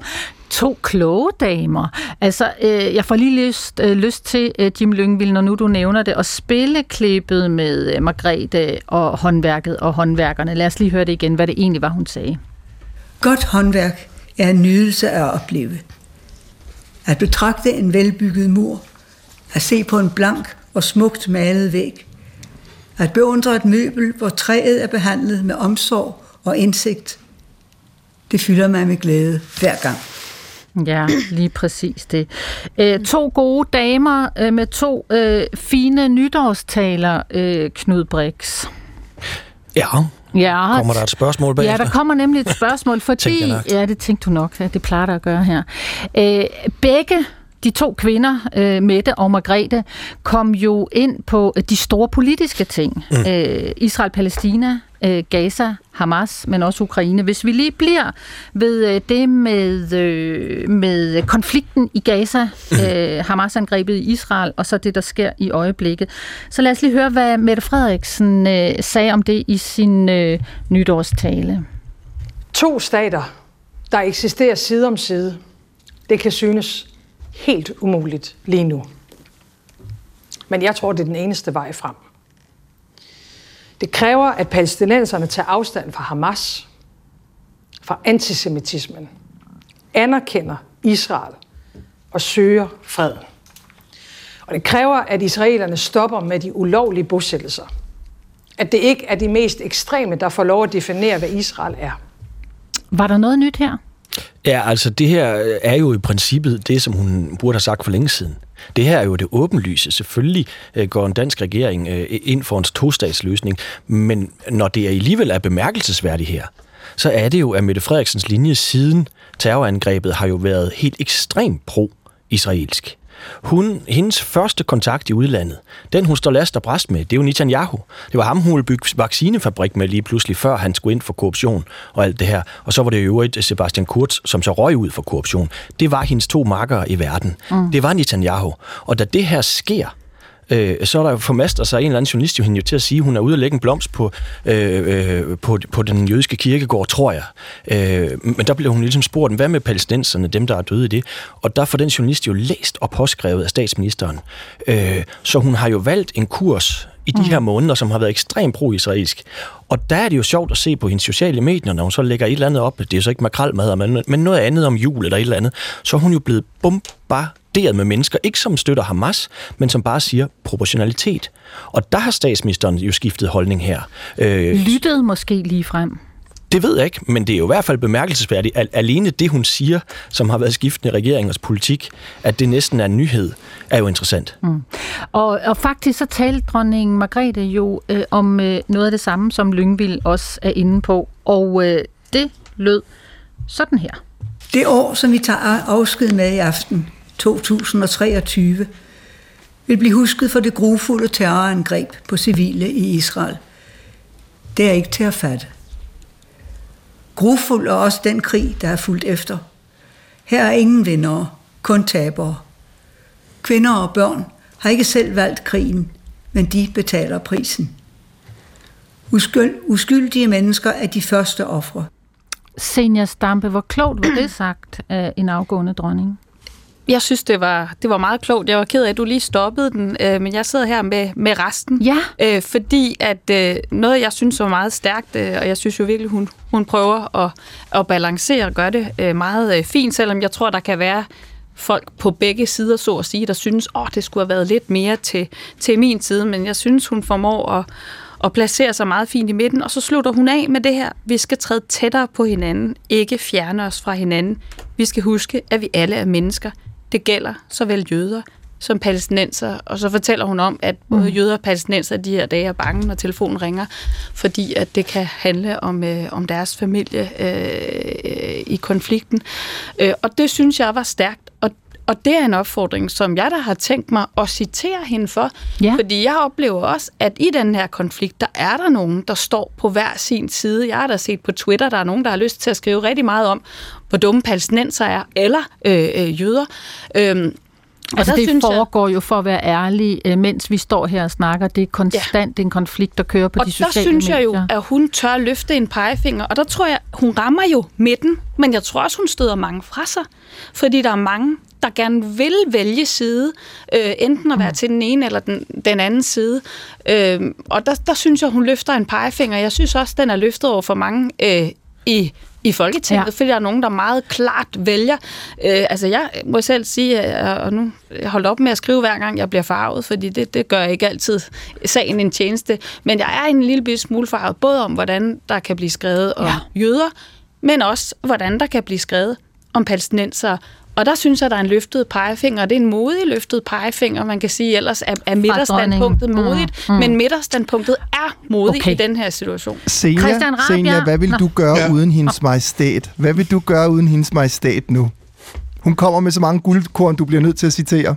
To kloge damer. Altså, øh, jeg får lige lyst, øh, lyst til, øh, Jim Lyngvild, når nu du nævner det, at spille klippet med øh, Margrethe og håndværket og håndværkerne. Lad os lige høre det igen, hvad det egentlig var, hun sagde. Godt håndværk er en nydelse at opleve. At betragte en velbygget mur, at se på en blank og smukt malet væg, at beundre et møbel, hvor træet er behandlet med omsorg og indsigt, det fylder mig med glæde hver gang. Ja, lige præcis det. Øh, to gode damer øh, med to øh, fine nytårstaler, øh, Knud Brix. Ja. Ja, kommer der et spørgsmål bagefter? Ja, der kommer nemlig et spørgsmål, fordi... ja, det tænkte du nok, det plejer der at gøre her. Øh, begge de to kvinder, øh, Mette og Margrethe, kom jo ind på de store politiske ting. Mm. Øh, Israel-Palæstina, øh, Gaza, Hamas, men også Ukraine. Hvis vi lige bliver ved øh, det med, øh, med konflikten i Gaza, mm. øh, Hamas-angrebet i Israel, og så det, der sker i øjeblikket. Så lad os lige høre, hvad Mette Frederiksen øh, sagde om det i sin øh, nytårstale. To stater, der eksisterer side om side, det kan synes helt umuligt lige nu. Men jeg tror, det er den eneste vej frem. Det kræver, at palæstinenserne tager afstand fra Hamas, fra antisemitismen, anerkender Israel og søger freden. Og det kræver, at israelerne stopper med de ulovlige bosættelser. At det ikke er de mest ekstreme, der får lov at definere, hvad Israel er. Var der noget nyt her? Ja, altså det her øh, er jo i princippet det, som hun burde have sagt for længe siden. Det her er jo det åbenlyse. Selvfølgelig øh, går en dansk regering øh, ind for en tostatsløsning, men når det alligevel er bemærkelsesværdigt her, så er det jo, at Mette Frederiksens linje siden terrorangrebet har jo været helt ekstremt pro-israelsk. Hun, hendes første kontakt i udlandet, den hun står last og bræst med, det er jo Netanyahu. Det var ham, hun ville bygge vaccinefabrik med lige pludselig, før han skulle ind for korruption og alt det her. Og så var det jo et Sebastian Kurz, som så røg ud for korruption. Det var hendes to makkere i verden. Mm. Det var Netanyahu. Og da det her sker, øh, så er der jo formaster sig en eller anden journalist jo hende jo til at sige, at hun er ude og lægge en blomst på, øh, øh, på, på den jødiske kirkegård, tror jeg. Øh, men der bliver hun ligesom spurgt, hvad med palæstinenserne, dem der er døde i det? Og der får den journalist jo læst og påskrevet af statsministeren. Øh, så hun har jo valgt en kurs i de mm. her måneder, som har været ekstremt pro-israelsk. Og der er det jo sjovt at se på hendes sociale medier, når hun så lægger et eller andet op, det er så ikke makralmad, men, men noget andet om jul eller et eller andet, så er hun jo blevet bombarderet med mennesker, ikke som støtter Hamas, men som bare siger proportionalitet. Og der har statsministeren jo skiftet holdning her. Øh, Lyttede måske lige frem. Det ved jeg ikke, men det er jo i hvert fald bemærkelsesværdigt. At alene det, hun siger, som har været skiftende regeringers politik, at det næsten er en nyhed, er jo interessant. Mm. Og, og faktisk så talte dronning Margrethe jo øh, om øh, noget af det samme, som Lyngvild også er inde på. Og øh, det lød sådan her. Det år, som vi tager afsked med i aften, 2023, vil blive husket for det grufulde terrorangreb på civile i Israel. Det er ikke til at fatte. Grufuld er også den krig, der er fulgt efter. Her er ingen vindere, kun tabere. Kvinder og børn har ikke selv valgt krigen, men de betaler prisen. Uskyld, Uskyldige mennesker er de første ofre. Senior Stampe, hvor klogt var det sagt af en afgående dronning? Jeg synes, det var, det var meget klogt. Jeg var ked af, at du lige stoppede den, øh, men jeg sidder her med, med resten. Ja. Øh, fordi at øh, noget, jeg synes var meget stærkt, øh, og jeg synes jo virkelig, hun, hun prøver at, at balancere og gøre det øh, meget øh, fint, selvom jeg tror, der kan være folk på begge sider, så at sige, der synes, åh, det skulle have været lidt mere til, til min side, men jeg synes, hun formår at, og placerer sig meget fint i midten, og så slutter hun af med det her. Vi skal træde tættere på hinanden, ikke fjerne os fra hinanden. Vi skal huske, at vi alle er mennesker. Det gælder såvel jøder som palæstinenser, og så fortæller hun om, at både mm. jøder og palæstinenser de her dage er bange, når telefonen ringer, fordi at det kan handle om, øh, om deres familie øh, i konflikten. Øh, og det synes jeg var stærkt, og det er en opfordring, som jeg da har tænkt mig at citere hende for. Ja. Fordi jeg oplever også, at i den her konflikt, der er der nogen, der står på hver sin side. Jeg har da set på Twitter, der er nogen, der har lyst til at skrive rigtig meget om, hvor dumme palæstinenser er, eller øh, øh, jøder. Øhm, og altså, det synes foregår jeg, jo, for at være ærlig, øh, mens vi står her og snakker. Det er konstant ja. en konflikt, der kører på og de sociale medier. Og der synes medier. jeg jo, at hun tør løfte en pegefinger, og der tror jeg, hun rammer jo midten, men jeg tror også, hun støder mange fra sig. Fordi der er mange, der gerne vil vælge side, øh, enten at være mm. til den ene eller den, den anden side. Øh, og der, der synes jeg, hun løfter en pegefinger. Jeg synes også, den er løftet over for mange øh, i i Folketinget, ja. fordi der er nogen, der meget klart vælger. Øh, altså jeg må selv sige, og nu jeg holder op med at skrive hver gang, jeg bliver farvet, fordi det, det gør jeg ikke altid sagen en tjeneste. Men jeg er en lille smule farvet, både om, hvordan der kan blive skrevet om ja. jøder, men også, hvordan der kan blive skrevet om palæstinenser og der synes jeg, der er en løftet pegefinger, og det er en modig løftet pegefinger, man kan sige, ellers er, er midterstandpunktet modigt, mm. Mm. men midterstandpunktet er modigt okay. i den her situation. Senja, Christian Rabia. Senja, hvad vil du gøre ja. uden hendes majestæt? Hvad vil du gøre uden hendes majestæt nu? Hun kommer med så mange guldkorn, du bliver nødt til at citere.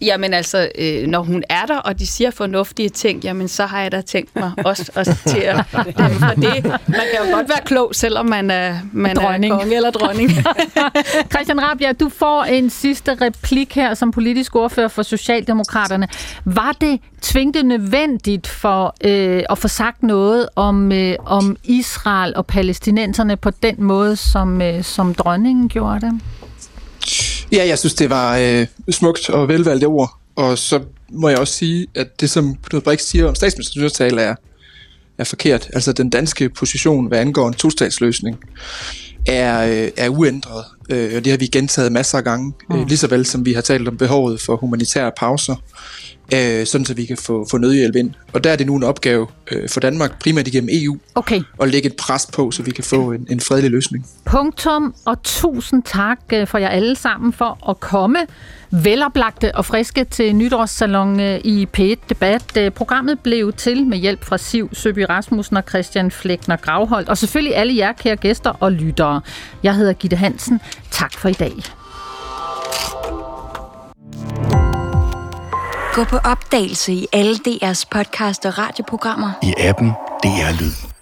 Jamen altså, øh, når hun er der, og de siger fornuftige ting, jamen så har jeg da tænkt mig også at citere dem for det. Man kan jo godt være klog, selvom man er, man dronning. er konge eller dronning. Christian Rabia, du får en sidste replik her som politisk ordfører for Socialdemokraterne. Var det tvingende nødvendigt for øh, at få sagt noget om, øh, om Israel og palæstinenserne på den måde, som, øh, som dronningen gjorde det? Ja, jeg synes, det var øh, smukt og velvalgte ord. Og så må jeg også sige, at det, som Knud Brix siger om statsministerens tale, er, er forkert. Altså den danske position, hvad angår en tostatsløsning, er, øh, er uændret. Øh, og det har vi gentaget masser af gange. Mm. Øh, lige så vel som vi har talt om behovet for humanitære pauser øh, sådan så vi kan få, få nødhjælp ind. Og der er det nu en opgave øh, for Danmark, primært igennem EU, okay. at lægge et pres på, så vi kan få en, en fredelig løsning. Punktum, og tusind tak øh, for jer alle sammen for at komme veloplagte og friske til nytårssalon i P1 Debat. Programmet blev til med hjælp fra Siv Søby Rasmussen og Christian Flækner Gravholdt, og selvfølgelig alle jer kære gæster og lyttere. Jeg hedder Gitte Hansen. Tak for i dag. Gå på opdagelse i alle DR's podcast og radioprogrammer. I appen DR Lyd.